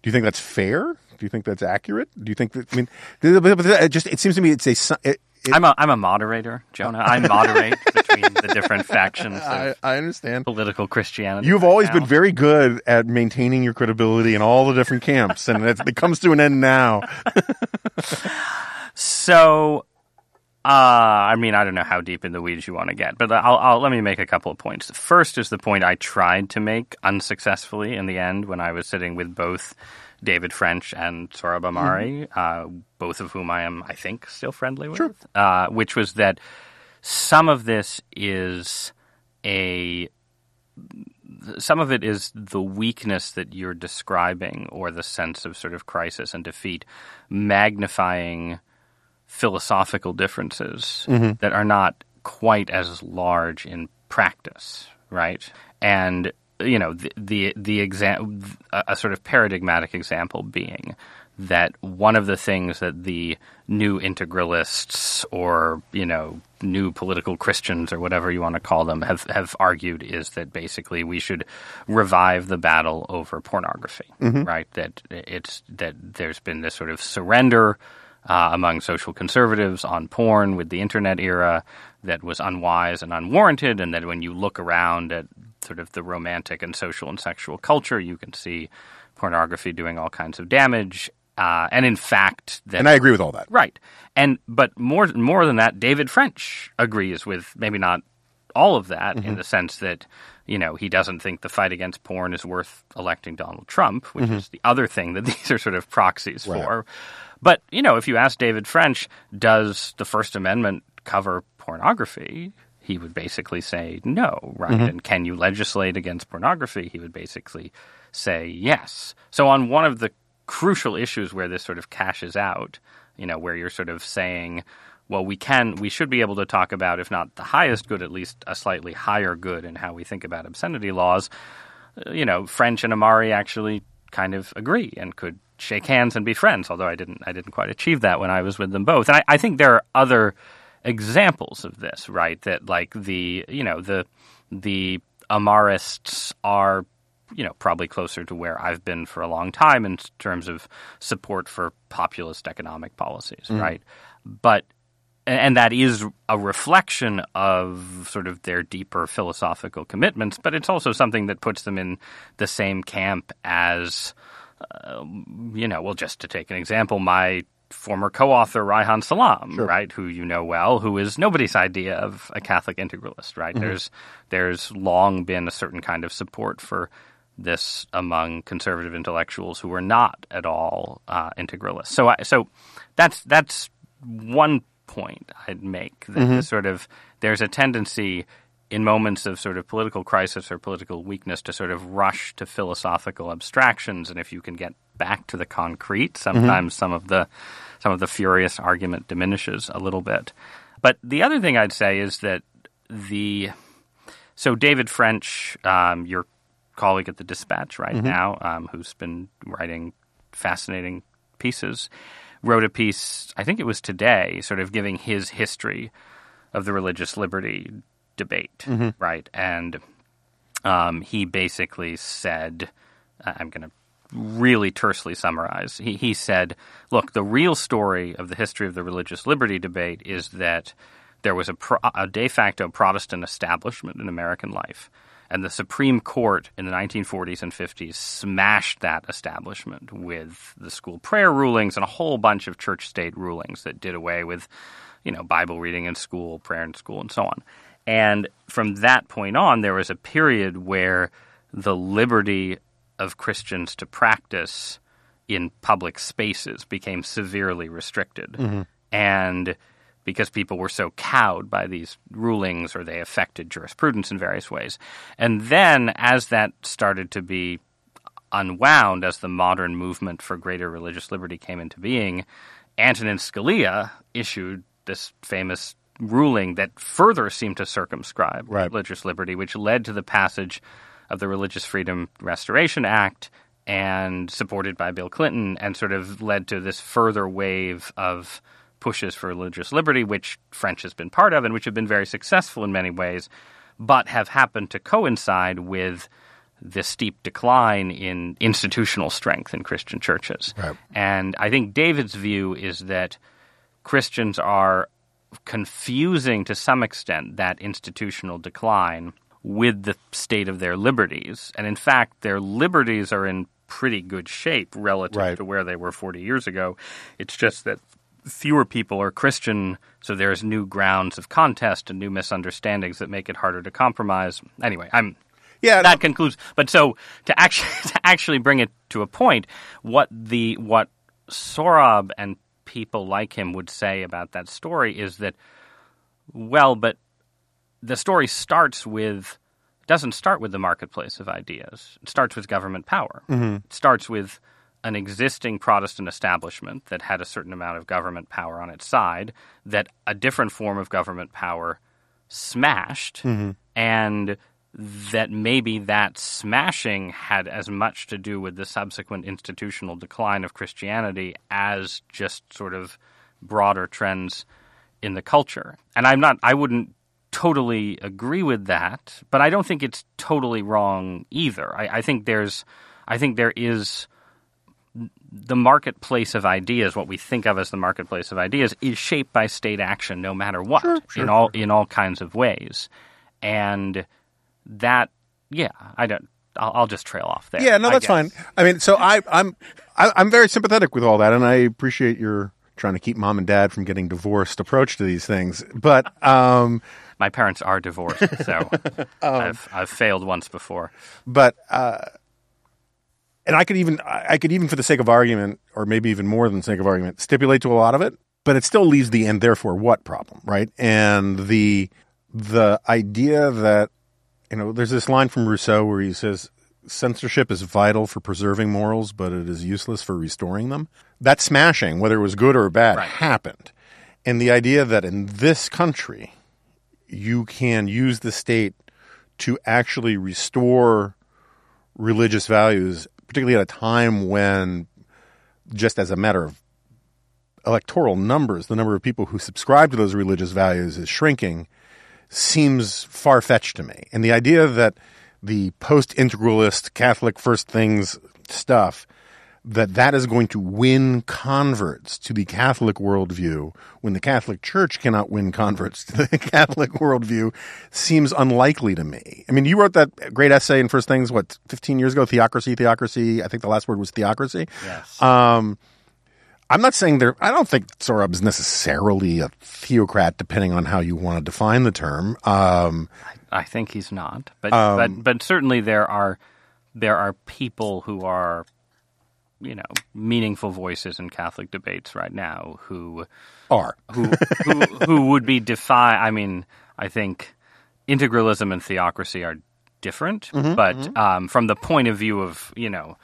do you think that's fair? Do you think that's accurate? Do you think that? I mean, it just it seems to me it's a. It, it, I'm a I'm a moderator, Jonah. I moderate between the different factions. I, I, understand political Christianity. You've always now. been very good at maintaining your credibility in all the different camps, and it, it comes to an end now. so, uh, I mean, I don't know how deep in the weeds you want to get, but I'll, I'll, let me make a couple of points. First is the point I tried to make unsuccessfully in the end when I was sitting with both David French and Sohrab Ahmari, mm-hmm. uh, both of whom I am, I think, still friendly with, sure. uh, which was that some of this is a some of it is the weakness that you're describing or the sense of sort of crisis and defeat magnifying philosophical differences mm-hmm. that are not quite as large in practice right and you know the the, the exam a sort of paradigmatic example being that one of the things that the new integralists or you know new political Christians or whatever you want to call them have have argued is that basically we should revive the battle over pornography, mm-hmm. right? That it's that there's been this sort of surrender uh, among social conservatives on porn with the internet era that was unwise and unwarranted, and that when you look around at sort of the romantic and social and sexual culture, you can see pornography doing all kinds of damage. Uh, and in fact, that, and I agree with all that. Right, and but more more than that, David French agrees with maybe not all of that mm-hmm. in the sense that you know he doesn't think the fight against porn is worth electing Donald Trump, which mm-hmm. is the other thing that these are sort of proxies right. for. But you know, if you ask David French, does the First Amendment cover pornography? He would basically say no, right? Mm-hmm. And can you legislate against pornography? He would basically say yes. So on one of the crucial issues where this sort of cashes out, you know, where you're sort of saying, well, we can, we should be able to talk about, if not the highest good, at least a slightly higher good in how we think about obscenity laws. Uh, you know, French and Ahmari actually kind of agree and could shake hands and be friends. Although I didn't, I didn't quite achieve that when I was with them both. And I, I think there are other examples of this, right? That like the, you know, the the Ahmarists are you know, probably closer to where I've been for a long time in terms of support for populist economic policies, mm. right? But and that is a reflection of sort of their deeper philosophical commitments, but it's also something that puts them in the same camp as, uh, you know, well, just to take an example, my former co-author Reihan Salam, sure. right, who you know well, who is nobody's idea of a Catholic integralist, right? Mm-hmm. There's there's long been a certain kind of support for this among conservative intellectuals who were not at all uh, integralists. So, I, so that's that's one point I'd make. That mm-hmm. sort of there's a tendency in moments of sort of political crisis or political weakness to sort of rush to philosophical abstractions, and if you can get back to the concrete, mm-hmm. sometimes mm-hmm. some of the some of the furious argument diminishes a little bit. But the other thing I'd say is that the so David French, um, your colleague at the Dispatch right mm-hmm. now, um, who's been writing fascinating pieces, wrote a piece, I think it was today, sort of giving his history of the religious liberty debate, mm-hmm. right? And um, he basically said, I'm going to really tersely summarize. He, he said, look, the real story of the history of the religious liberty debate is that there was a, pro- a de facto Protestant establishment in American life and the Supreme Court in the 1940s and 50s smashed that establishment with the school prayer rulings and a whole bunch of church state rulings that did away with, you know, Bible reading in school, prayer in school, and so on. And from that point on, there was a period where the liberty of Christians to practice in public spaces became severely restricted. Mm-hmm. And because people were so cowed by these rulings or they affected jurisprudence in various ways. And then, as that started to be unwound, as the modern movement for greater religious liberty came into being, Antonin Scalia issued this famous ruling that further seemed to circumscribe right. religious liberty, which led to the passage of the Religious Freedom Restoration Act and supported by Bill Clinton, and sort of led to this further wave of pushes for religious liberty, which French has been part of and which have been very successful in many ways, but have happened to coincide with the steep decline in institutional strength in Christian churches. Right. And I think David's view is that Christians are confusing to some extent that institutional decline with the state of their liberties. And in fact, their liberties are in pretty good shape relative Right. to where they were 40 years ago. It's just that fewer people are Christian, so there's new grounds of contest and new misunderstandings that make it harder to compromise. Anyway, I'm Yeah, that concludes. But so to actually to actually bring it to a point, what the what Sohrab and people like him would say about that story is that, well, but the story starts with doesn't start with the marketplace of ideas. It starts with government power. Mm-hmm. It starts with an existing Protestant establishment that had a certain amount of government power on its side that a different form of government power smashed mm-hmm. and that maybe that smashing had as much to do with the subsequent institutional decline of Christianity as just sort of broader trends in the culture. And I'm not I wouldn't totally agree with that, but I don't think it's totally wrong either. I, I think there's I think there is the marketplace of ideas, what we think of as the marketplace of ideas, is shaped by state action, no matter what, in all in all kinds of ways, and that, yeah, I don't. I'll, I'll just trail off there. Yeah, no, that's guess. fine. I mean, so I, I'm I, I'm very sympathetic with all that, and I appreciate your trying to keep mom and dad from getting divorced approach to these things. But um, My parents are divorced, so Um, I've I've failed once before. but uh, and I could even I could even for the sake of argument, or maybe even more than the sake of argument, stipulate to a lot of it. But it still leaves the and therefore what problem, right? And the the idea that you know, there's this line from Rousseau where he says censorship is vital for preserving morals, but it is useless for restoring them. That smashing, whether it was good or bad, Right. happened. And the idea that in this country you can use the state to actually restore religious values, particularly at a time when, just as a matter of electoral numbers, the number of people who subscribe to those religious values is shrinking, seems far fetched to me. And the idea that the post integralist Catholic first things stuff that that is going to win converts to the Catholic worldview when the Catholic Church cannot win converts to the Catholic worldview seems unlikely to me. I mean, you wrote that great essay in First Things, what, 15 years ago? Theocracy, theocracy. I think the last word was theocracy. Yes. Um, I'm not saying there, I don't think Sohrab is necessarily a theocrat, depending on how you want to define the term. Um, I think he's not, but but but certainly there are there are people who are you know meaningful voices in Catholic debates right now who are. who who, who would be defy. I mean, I think integralism and theocracy are different, but Um, from the point of view of you know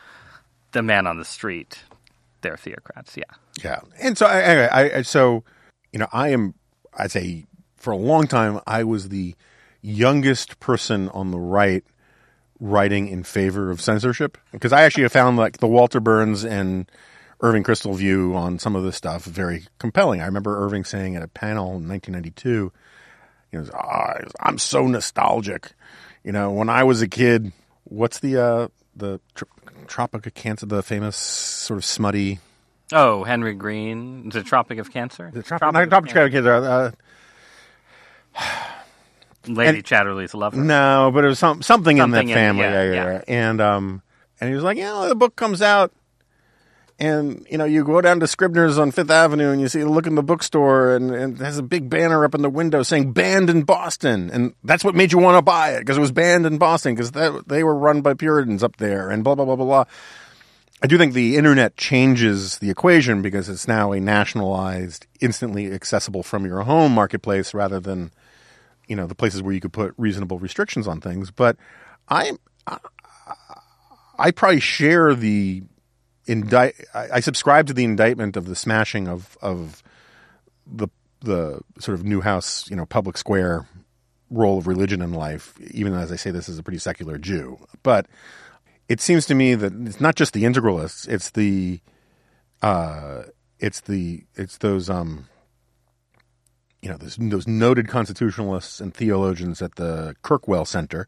the man on the street, they're theocrats. Yeah. Yeah, and so I, anyway, I, I so you know I am I'd say for a long time I was the youngest person on the right writing in favor of censorship because I actually have found like the Walter Berns and Irving Kristol view on some of this stuff very compelling. I remember Irving saying at a panel in 1992, you know, "Ah, I'm so nostalgic. You know, when I was a kid, what's the uh, the tr- Tropic of Cancer, the famous sort of smutty Oh, Henry Green, the Tropic of Cancer. The Tropic, not Tropic of Cancer. Uh, Lady and- Chatterley's lover. no, but it was some, something, in that Something in- family. yeah, yeah, yeah, yeah. yeah. And um, and he was like, yeah, the book comes out, and you know, you go down to Scribner's on Fifth Avenue, and you see, look in the bookstore, and, and it has a big banner up in the window saying "Banned in Boston," and that's what made you want to buy it because it was banned in Boston because they were run by Puritans up there, and blah blah blah blah blah. I do think the internet changes the equation because it's now a nationalized, instantly accessible from your home marketplace rather than, you know, the places where you could put reasonable restrictions on things. But I, I, I probably share the indict. I, I subscribe to the indictment of the smashing of of the the sort of Neuhaus, you know, public square role of religion in life, even as I say this as a pretty secular Jew. But it seems to me that it's not just the integralists; it's the uh, it's the it's those um, you know those, those noted constitutionalists and theologians at the Kirkwell Center.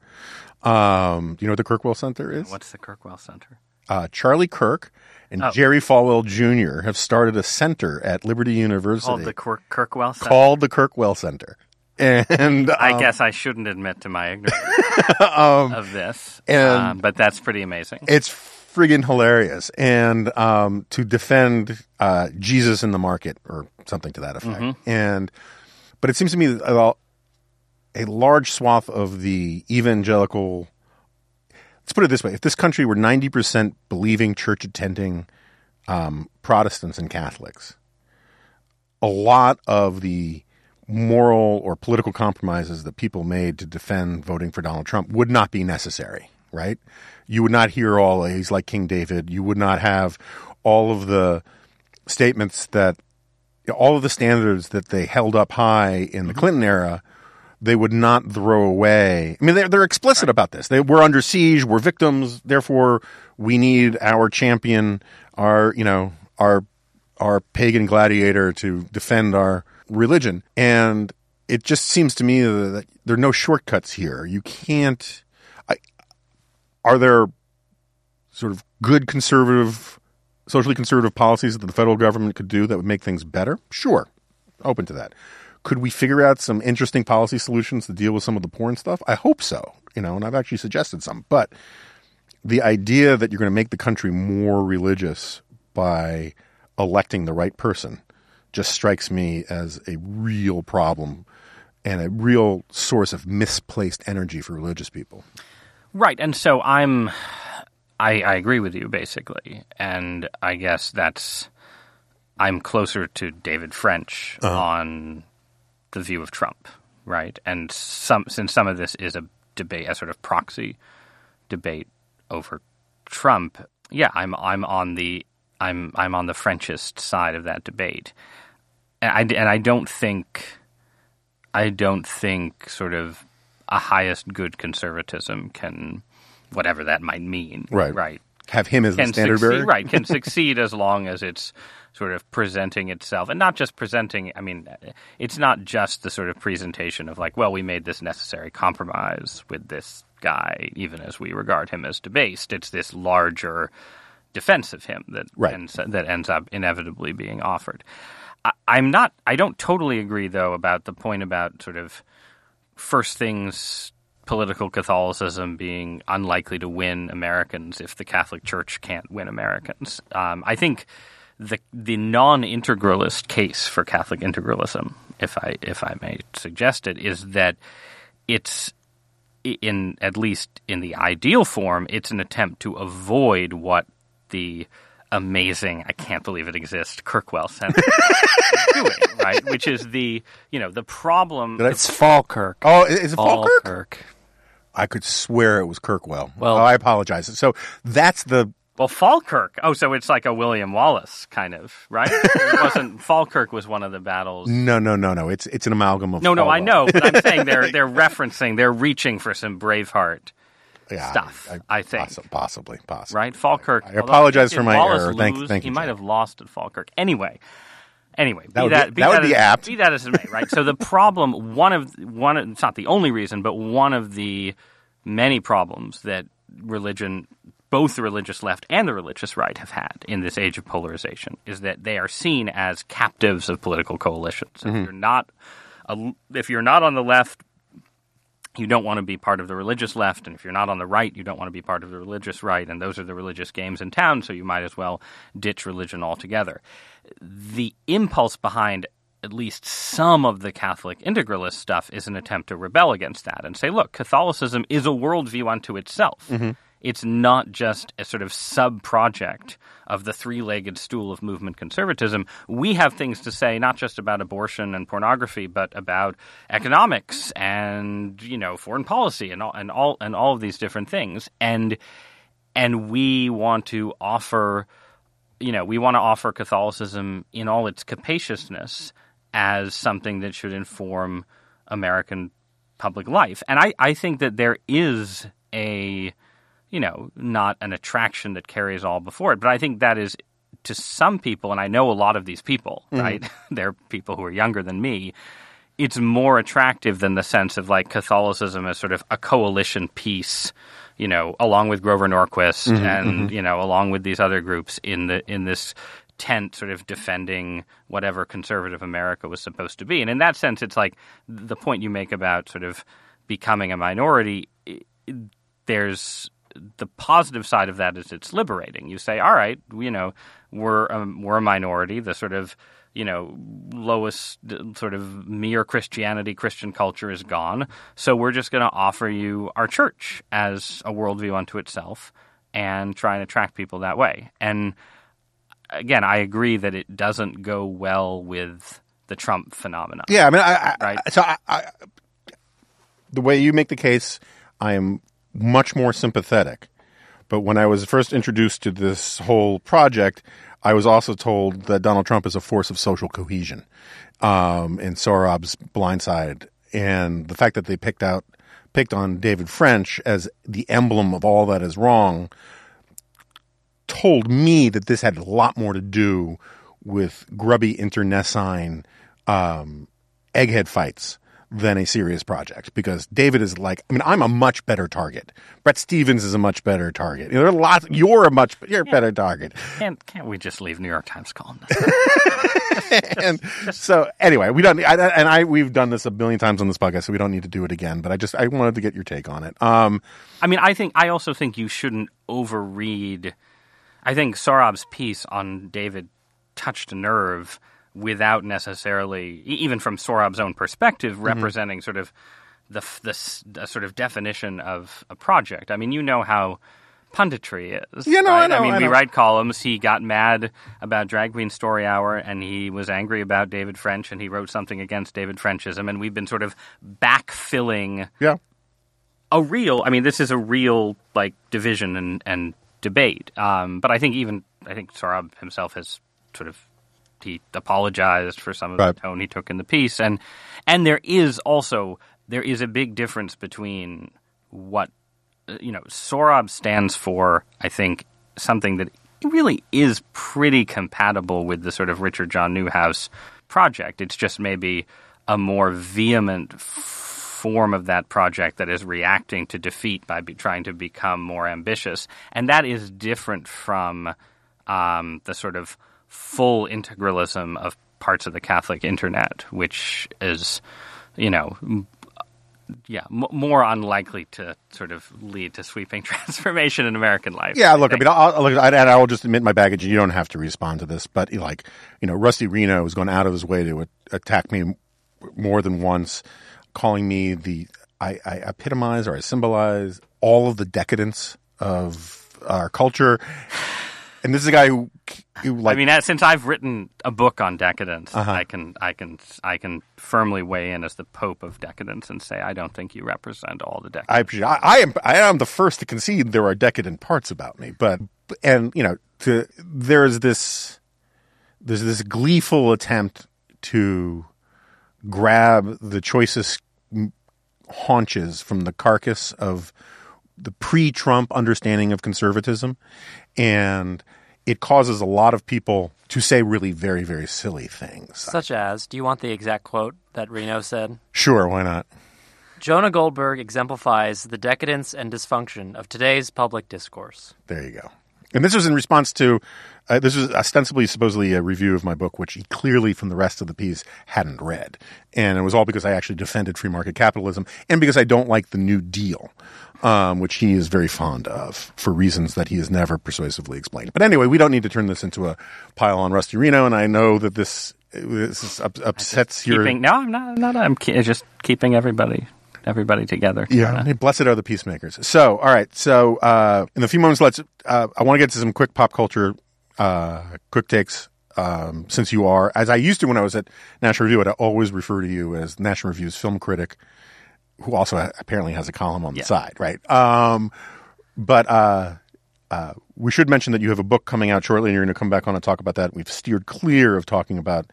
Um, do you know what the Kirkwell Center is? What's the Kirkwell Center? Uh, Charlie Kirk and Oh. Jerry Falwell Jr. have started a center at Liberty University Called the Kirk- Kirkwell Center. called the Kirkwell Center. And I um, guess I shouldn't admit to my ignorance of this, and- um, but that's pretty amazing. it's friggin' hilarious. And um, to defend uh, Jesus in the market or something to that effect. Mm-hmm. And but it seems to me that a, large swath of the evangelical. Let's put it this way: if this country were ninety percent believing, church attending um, Protestants and Catholics, a lot of the moral or political compromises that people made to defend voting for Donald Trump would not be necessary, right? You would not hear all he's like King David. You would not have all of the statements that all of the standards that they held up high in the mm-hmm. Clinton era. They would not throw away. I mean, they're, they're explicit about this. They we're under siege. We're victims. Therefore, we need our champion, our you know our our pagan gladiator to defend our religion. And it just seems to me that there are no shortcuts here. You can't. I, are there sort of good conservative, socially conservative policies that the federal government could do that would make things better? Sure, open to that. Could we figure out some interesting policy solutions to deal with some of the porn stuff? I hope so. You know, and I've actually suggested some. But the idea that you're going to make the country more religious by electing the right person just strikes me as a real problem and a real source of misplaced energy for religious people. Right, and so I'm, I, I agree with you basically, and I guess that's I'm closer to David French uh-huh. on the view of Trump, right? And some since some of this is a debate, a sort of proxy debate over Trump, yeah, I'm I'm on the I'm I'm on the Frenchist side of that debate, and I and I don't think I don't think sort of a highest good conservatism can whatever that might mean, Right. right, Have him as the can standard succeed, bearer? right, can succeed as long as it's sort of presenting itself, and not just presenting. I mean, it's not just the sort of presentation of like, well, we made this necessary compromise with this guy, even as we regard him as debased. It's this larger defense of him that Right. ends, that ends up inevitably being offered. I, I'm not. I don't totally agree though about the point about sort of first things political Catholicism being unlikely to win Americans if the Catholic Church can't win Americans. Um, I think the the non-integralist case for Catholic integralism, if I if I may suggest it, is that it's in at least in the ideal form, it's an attempt to avoid what the amazing I can't believe it exists Kirkwell Center is doing, right? Which is the you know the problem. Did It's Falkirk. Oh, is it Falkirk? Falkirk. I could swear it was Kirkwell. Well- oh, I apologize. So that's the Well, Falkirk. Oh, so it's like a William Wallace kind of, right? it wasn't Falkirk was one of the battles. no, no, no, no. It's it's an amalgam of No, no, I know, but I'm saying they're they're referencing, they're reaching for some Braveheart, Yeah, stuff, I think. possi- possibly, possibly. right? Falkirk. I although apologize for my Wallace error. Thank- lose? thank you, He might have lost at Falkirk. Anyway, anyway, That be would be- that, be that would as- be apt. Be that as it may, right? So the problem, one of one, it's not the only reason, but one of the many problems that religion, both the religious left and the religious right, have had in this age of polarization is that they are seen as captives of political coalitions. Mm-hmm. If you're not, a, if you're not on the left, you don't want to be part of the religious left, and if you're not on the right, you don't want to be part of the religious right, and those are the religious games in town, so you might as well ditch religion altogether. The impulse behind at least some of the Catholic integralist stuff is an attempt to rebel against that and say, look, Catholicism is a worldview unto itself. Mm-hmm. It's not just a sort of sub project of the three legged stool of movement conservatism. We have things to say not just about abortion and pornography, but about economics and, you know, foreign policy and all and all and all of these different things. And and we want to offer you know, we want to offer Catholicism in all its capaciousness as something that should inform American public life. And I, I think that there is a, you know, not an attraction that carries all before it, but I think that is to some people, and I know a lot of these people, Mm-hmm. right? They're people who are younger than me. It's more attractive than the sense of like Catholicism as sort of a coalition piece, you know, along with Grover Norquist Mm-hmm, and you know, along with these other groups in the in this tent, sort of defending whatever conservative America was supposed to be. And in that sense, it's like the point you make about sort of becoming a minority. i- There's the positive side of that is it's liberating. You say, all right, you know, we're um, we're a minority. The sort of you know lowest sort of mere Christianity, Christian culture is gone. So we're just going to offer you our church as a worldview unto itself and try and attract people that way. And again, I agree that it doesn't go well with the Trump phenomenon. Yeah, I mean, I, I, Right. so I, I, the way you make the case, I am much more sympathetic. But when I was first introduced to this whole project, I was also told that Donald Trump is a force of social cohesion um, in Sohrab's Blind Side, and the fact that they picked out picked on David French as the emblem of all that is wrong told me that this had a lot more to do with grubby internecine um, egghead fights than a serious project because David is like, I mean, I'm a much better target. Bret Stephens is a much better target. You know, there are lots. You're a much you're a better target. Can't can't we just leave New York Times columnists? and so anyway, we don't. I, and I we've done this a billion times on this podcast, so we don't need to do it again. But I just I wanted to get your take on it. Um, I mean, I think I also think you shouldn't overread. I think Sohrab's piece on David touched a nerve without necessarily, even from Sohrab's own perspective, Mm-hmm. representing sort of the, the, the sort of definition of a project. I mean, you know how punditry is. Yeah, no, I right? know, mean, I we know. write columns. He got mad about Drag Queen Story Hour, and he was angry about David French, and he wrote something against David Frenchism, and we've been sort of backfilling yeah, a real i mean this is a real like division and, and debate um, but i think even i think Sohrab himself has sort of he apologized for some of Right. the tone he took in the piece. And and there is also there is a big difference between what you know Sohrab stands for i think something that really is pretty compatible with the sort of richard john neuhaus project. It's just maybe a more vehement form of that project that is reacting to defeat by be, trying to become more ambitious, and that is different from um, the sort of full integralism of parts of the Catholic internet, which is, you know. Yeah, m- more unlikely to sort of lead to sweeping transformation in American life. yeah. Look, I mean, I'll, I'll, look, I, and I will just admit my baggage. and You don't have to respond to this, but like, you know, Rusty Reno has gone out of his way to attack me more than once, calling me the I, I epitomize or I symbolize all of the decadence of our culture. And this is a guy who, who like, I mean, since I've written a book on decadence, Uh-huh. I can, I can, I can firmly weigh in as the pope of decadence and say I don't think you represent all the decadence. I, I am. I am the first to concede there are decadent parts about me, but and you know, to there is this there's this gleeful attempt to grab the choicest haunches from the carcass of the pre-Trump understanding of conservatism, and it causes a lot of people to say really very very silly things. Such as, do you want the exact quote that Reno said? Sure, why not? Jonah Goldberg exemplifies the decadence and dysfunction of today's public discourse. There you go. And this was in response to uh, this was ostensibly supposedly a review of my book, which he clearly from the rest of the piece hadn't read, and it was all because I actually defended free market capitalism and because I don't like the New Deal, um, which he is very fond of for reasons that he has never persuasively explained. But anyway, we don't need to turn this into a pile on Rusty Reno, and I know that this this is up, upsets your keeping, no, I'm not. I'm not. I'm ke- just keeping everybody, everybody together. Yeah, hey, blessed are the peacemakers. So, all right. So, uh, in a few moments, let's. Uh, I want to get to some quick pop culture, uh, quick takes. Um, since you are, as I used to when I was at National Review, I'd always refer to you as National Review's film critic, who also apparently has a column on the side, right? Um, but uh, uh, we should mention that you have a book coming out shortly, and you're going to come back on and talk about that. We've steered clear of talking about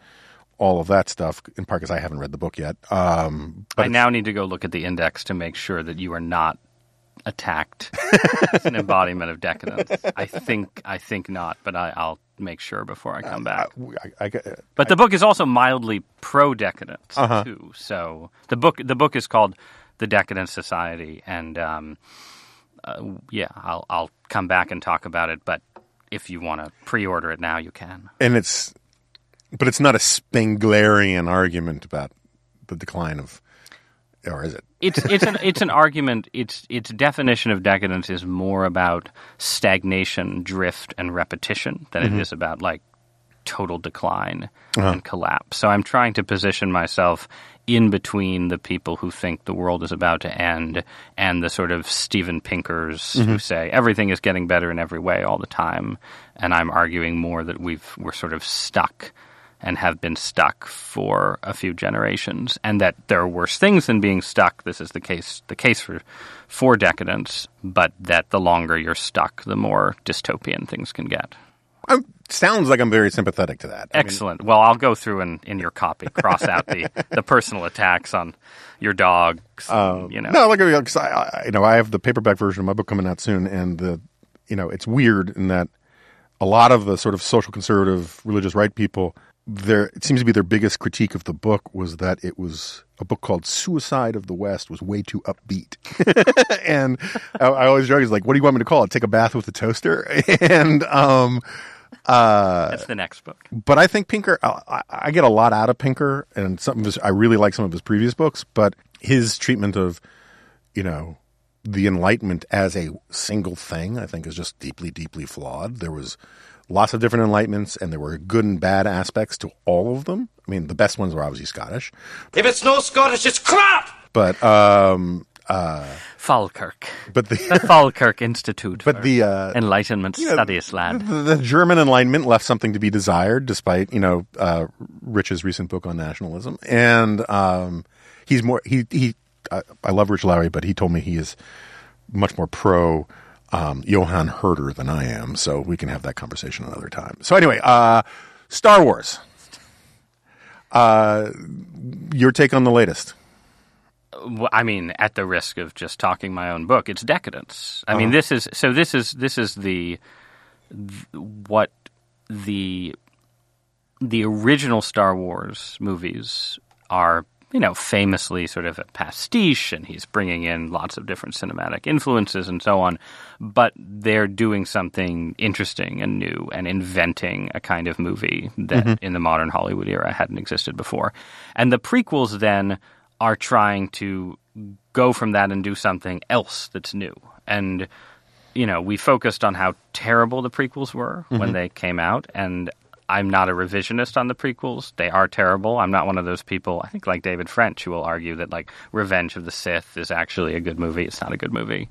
all of that stuff. In part because I haven't read the book yet. Um, but I now need to go look at the index to make sure that you are not attacked as an embodiment of decadence. I think I think not, but I, I'll make sure before I come back. I, I, I, But the book is also mildly pro decadence Uh-huh. too. So the book the book is called The Decadent Society, and um, uh, yeah, I'll I'll come back and talk about it. But if you want to pre-order it now, you can. and it's, but it's not a Spenglerian argument about the decline of, or is it? It's it's an it's an argument. Its its definition of decadence is more about stagnation, drift, and repetition than it mm-hmm. is about like total decline uh-huh. and collapse. So I'm trying to position myself in between the people who think the world is about to end and the sort of Steven Pinkers who mm-hmm. say everything is getting better in every way all the time. And I'm arguing more that we've we're sort of stuck and have been stuck for a few generations, and that there are worse things than being stuck. This is the case the case for for decadence, but that the longer you're stuck, the more dystopian things can get. I'm, sounds like I'm very sympathetic to that. I mean, Excellent. well, I'll go through and in your copy cross out the the personal attacks on your dogs. Uh, you know, No, like because I, I, you know, I have the paperback version of my book coming out soon, and the, you know, it's weird in that a lot of the sort of social conservative religious right people, their it seems to be their biggest critique of the book was that it was a book called Suicide of the West was way too upbeat, and I, I always joke is like, what do you want me to call it? Take a bath with a toaster, and um, uh, that's the next book. but I think Pinker, I, I- I get a lot out of Pinker, and some of his, I really like some of his previous books, but his treatment of, you know, the Enlightenment as a single thing, I think is just deeply, deeply flawed. There was lots of different Enlightenments, and there were good and bad aspects to all of them. I mean, the best ones were obviously Scottish, If it's no Scottish, it's crap! but um, Falkirk, but the the Falkirk Institute, but the uh, Enlightenment Studies, lad. the, the German Enlightenment left something to be desired, despite you know uh, Rich's recent book on nationalism. And um, he's more he he. I, I love Rich Lowry, but he told me he is much more pro um, Johann Herder than I am. So we can have that conversation another time. So anyway, uh, Star Wars. Uh, your take on the latest? Well, I mean, at the risk of just talking my own book, it's decadence. I mean, Uh-huh. this is so. This is this is the th- what the the original Star Wars movies are. You know, famously sort of a pastiche, and he's bringing in lots of different cinematic influences and so on. But they're doing something interesting and new, and inventing a kind of movie that mm-hmm. in the modern Hollywood era hadn't existed before. And the prequels then are trying to go from that and do something else that's new. And you know, we focused on how terrible the prequels were when mm-hmm. they came out, and I'm not a revisionist on the prequels. They are terrible. I'm not one of those people. I think like David French, who will argue that like Revenge of the Sith is actually a good movie. It's not a good movie.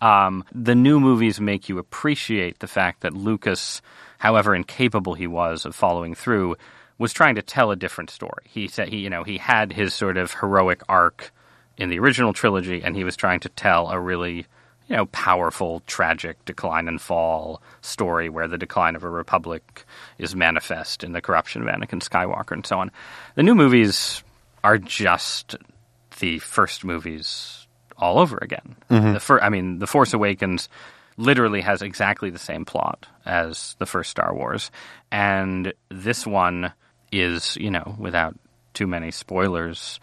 Um, the new movies make you appreciate the fact that Lucas, however incapable he was of following through, was trying to tell a different story. He said he, you know, he had his sort of heroic arc in the original trilogy, and he was trying to tell a really, you know, powerful, tragic decline and fall story where the decline of a republic is manifest in the corruption of Anakin Skywalker and so on. The new movies are just the first movies all over again. Mm-hmm. The fir- I mean, The Force Awakens literally has exactly the same plot as the first Star Wars, and this one is, you know, without too many spoilers,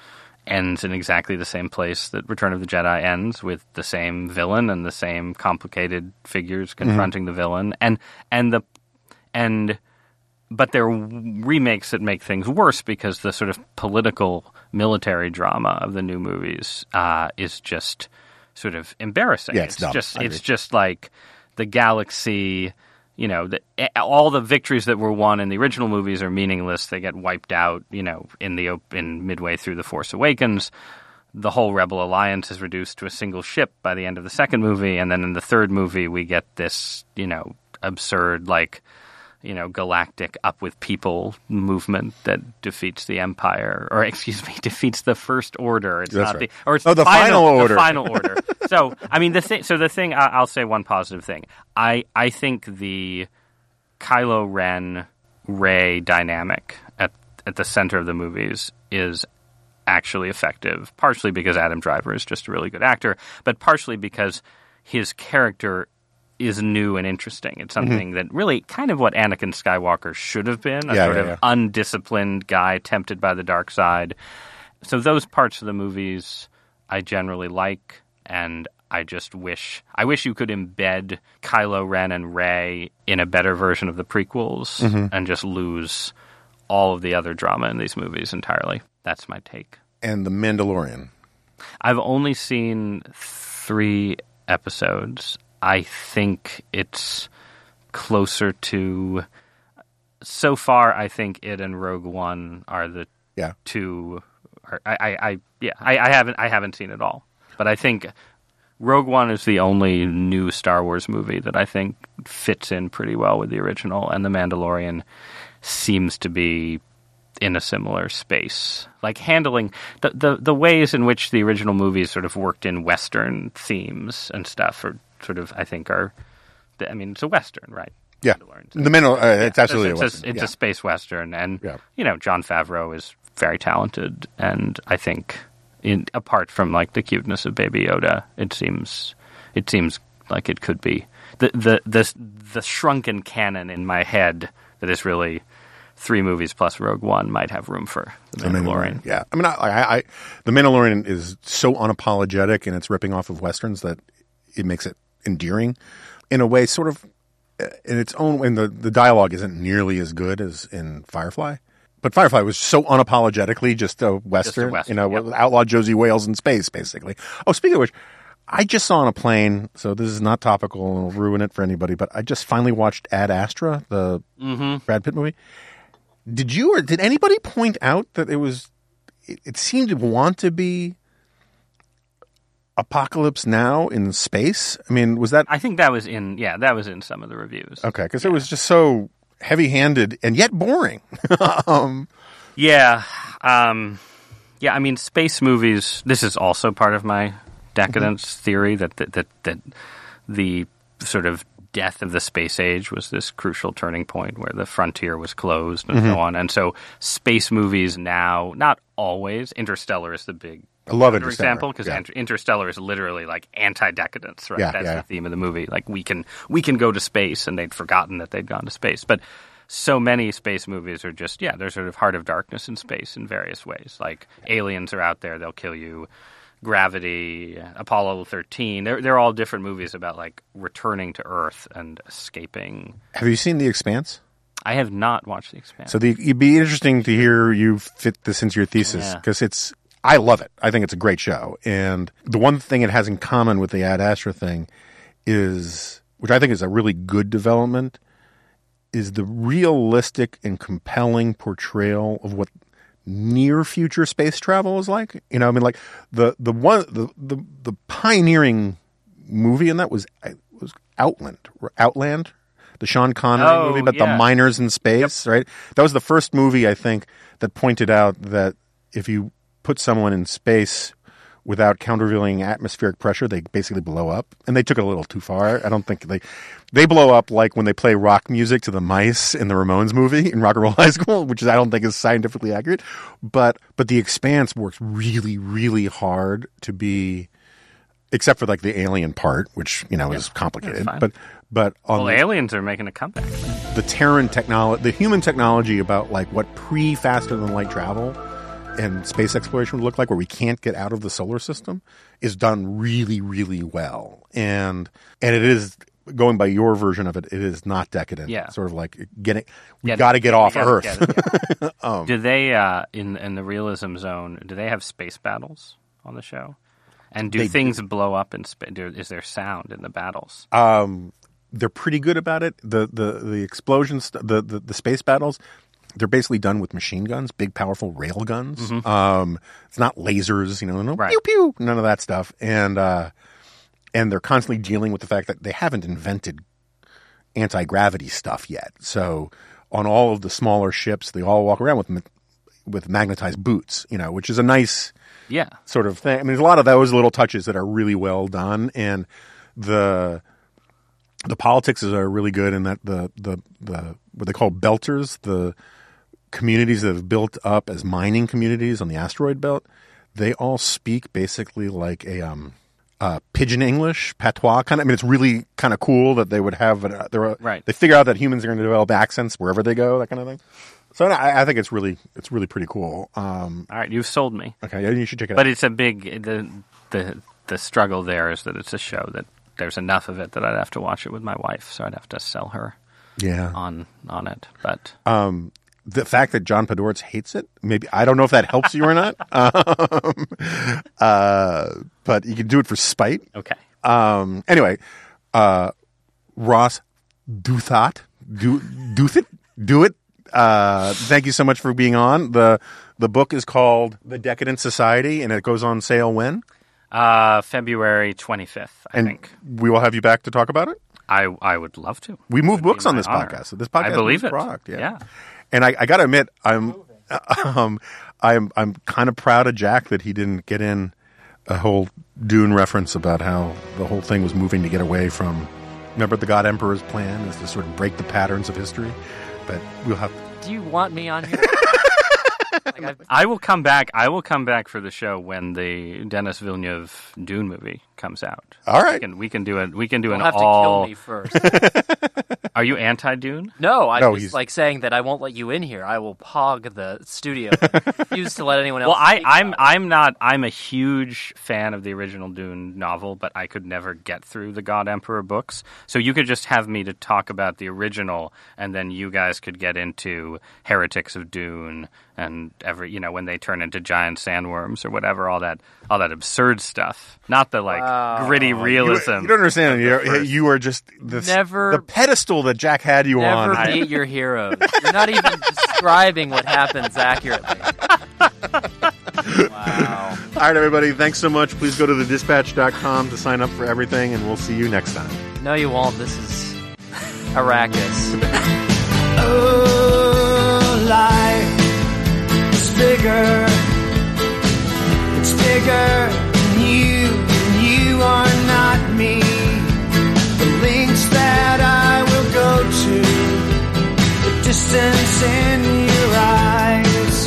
ends in exactly the same place that Return of the Jedi ends, with the same villain and the same complicated figures confronting the villain, and and the and but they're remakes that make things worse because the sort of political military drama of the new movies uh, is just sort of embarrassing. Yeah, it's dumb. just it's just like the galaxy. You know, the, all the victories that were won in the original movies are meaningless. They get wiped out. You know, in the in midway through the Force Awakens, the whole Rebel Alliance is reduced to a single ship by the end of the second movie, and then in the third movie we get this, you know, absurd like you know, galactic up with people movement that defeats the Empire, or excuse me, defeats the First Order. It's That's not right. the or it's Oh, the final, final order. The final order. so, I mean, the thing. So the thing. I'll say one positive thing. I I think the Kylo Ren Rey dynamic at at the center of the movies is actually effective, partially because Adam Driver is just a really good actor, but partially because his character is new and interesting. It's Mm-hmm. something that really kind of what Anakin Skywalker should have been a Yeah, sort yeah, of yeah. undisciplined guy tempted by the dark side. So those parts of the movies I generally like and I just wish I wish you could embed Kylo Ren and Rey in a better version of the prequels Mm-hmm. and just lose all of the other drama in these movies entirely. That's my take. And The Mandalorian. I've only seen three episodes. I think it's closer to. So far, I think it and Rogue One are the Yeah. two. Are, I, I, I, yeah, I, I haven't, I haven't seen it all, but I think Rogue One is the only new Star Wars movie that I think fits in pretty well with the original, and The Mandalorian seems to be in a similar space. Like handling the, the the ways in which the original movies sort of worked in Western themes and stuff are sort of I think are I mean it's a Western, right? Yeah. Mandalorian. The Mandal- uh, it's absolutely it's, a a, Western. it's yeah. a space Western and Yeah. you know, Jon Favreau is very talented and I think in apart from like the cuteness of Baby Yoda, it seems it seems like it could be the the the the shrunken canon in my head that is really three movies plus Rogue One might have room for the The Mandalorian. Yeah, I mean, I, I, I, the Mandalorian is so unapologetic and it's ripping off of westerns that it makes it endearing, in a way, sort of in its own. And the the dialogue isn't nearly as good as in Firefly, but Firefly was so unapologetically just a western. western, you know, yep. outlaw Josey Wales in space, basically. Oh, speaking of which. I just saw on a plane, so this is not topical and will ruin it for anybody, but I just finally watched Ad Astra, the Brad Pitt movie. Did you or did anybody point out that it was? It, it seemed to want to be apocalypse now in space. I mean, was that I think that was in yeah, that was in some of the reviews. okay? Because it was just so heavy-handed and yet boring. um, Yeah. Um, yeah, I mean, space movies, this is also part of my decadence theory that, that, that, that the sort of death of the space age was this crucial turning point where the frontier was closed and so on. And so space movies now, not always, Interstellar is the big I love for Interstellar, example, because yeah. Interstellar is literally like anti-decadence, right? Yeah, That's yeah. the theme of the movie. Like we can we can go to space, and they'd forgotten that they'd gone to space. But so many space movies are just yeah, they're sort of heart of darkness in space in various ways. Like aliens are out there, they'll kill you. Gravity, Apollo thirteen, they're they're all different movies about like returning to Earth and escaping. have you seen The Expanse? I have not watched The Expanse. So the, it'd be interesting to hear you fit this into your thesis Yeah. because it's. I love it. I think it's a great show, and the one thing it has in common with the Ad Astra thing is, which I think is a really good development, is the realistic and compelling portrayal of what near future space travel is like. You know, I mean, like the the one the the, the pioneering movie in that was was Outland, Outland, the Sean Connery Oh, movie about the miners in space, right? That was the first movie I think that pointed out that if you put someone in space without countervailing atmospheric pressure, they basically blow up. And they took it a little too far. I don't think they they blow up like when they play rock music to the mice in the Ramones movie in Rock and Roll High School, which is I don't think is scientifically accurate. But but the Expanse works really really hard to be, except for like the alien part, which you know is complicated. But but on well, the, aliens are making a comeback. the Terran technology, the human technology about like what pre faster than light travel and space exploration would look like, where we can't get out of the solar system, is done really, really well. And and it is going by your version of it. It is not decadent. Yeah. sort of like getting. We got to get off Earth. it, yeah. do they uh, in in the realism zone? Do they have space battles on the show? And do They things blow up in space? Is there sound in the battles? um, they're pretty good about it. The the the explosions, the the, the space battles. They're basically done with machine guns, big, powerful rail guns. Um, it's not lasers, you know, no Mm-hmm. Right. pew pew, none of that stuff. And uh, and they're constantly dealing with the fact that they haven't invented anti gravity stuff yet. So on all of the smaller ships, they all walk around with with magnetized boots, you know, which is a nice Yeah, sort of thing. I mean, there's a lot of those little touches that are really well done, and the the politics is are really good in that the the the what they call belters the communities that have built up as mining communities on the asteroid belt, they all speak basically like a um, uh, pigeon English, patois kind of. I mean, it's really kind of cool that they would have. Uh, they're, Right. They figure out that humans are going to develop accents wherever they go, that kind of thing. So I, I think it's really it's really pretty cool. Um, All right, you've sold me. okay, yeah, you should check it But out. it's a big the the the struggle there is that it's a show that there's enough of it that I'd have to watch it with my wife, so I'd have to sell her Yeah. on on it. But um, the fact that John Podhoretz hates it, maybe I don't know if that helps you or not. Um, uh, but you can do it for spite. okay, Um, anyway, uh, Ross Douthat, do do it, do it. Uh, thank you so much for being on. the The book is called The Decadent Society, and it goes on sale when. uh, February 25th, I And think. we will have you back to talk about it. I I would love to. We move books on this honor. podcast. So this podcast, I believe it. Product, yeah. yeah. And I, I got to admit, I'm, um, I'm, I'm kind of proud of Jack that he didn't get in a whole Dune reference about how the whole thing was moving to get away from. Remember, the God Emperor's plan is to sort of break the patterns of history. But we'll have. Do you want me on here? like I've, I will come back. I will come back for the show when the Denis Villeneuve Dune movie comes out. All right, We can, we can do it. We can do you'll an have all. to kill me first. Are you anti Dune? No, I'm No, just he's- like saying that I won't let you in here. I will hog the studio. Refuse to let anyone else. Well, I, I'm. I'm not I'm a huge fan of the original Dune novel, but I could never get through the God Emperor books. So you could just have me to talk about the original, and then you guys could get into Heretics of Dune and every you know when they turn into giant sandworms or whatever, all that all that absurd stuff. Not the like Wow. gritty realism. you don't understand. You're, you are just the, Never- the pedestal that Jack had you Never on. meet your heroes. You're not even describing what happens accurately. Wow. All right, everybody. Thanks so much. Please go to thedispatch.com to sign up for everything, and we'll see you next time. No, you won't. This is Arrakis. Oh, life is bigger. It's bigger than you, and you are not me. The links that I will go to, the distance in your eyes.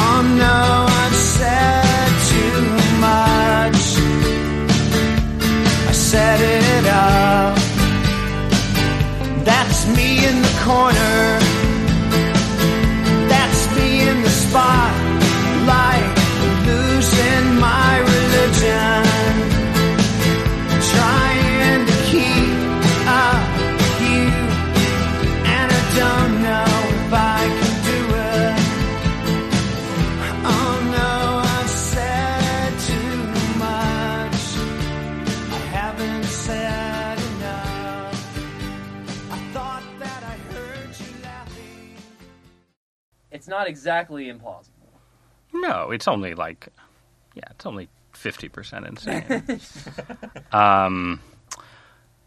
Oh no, I've said too much. I set it up. That's me in the corner. It's not exactly implausible. No, it's only like yeah, it's only fifty percent insane. um,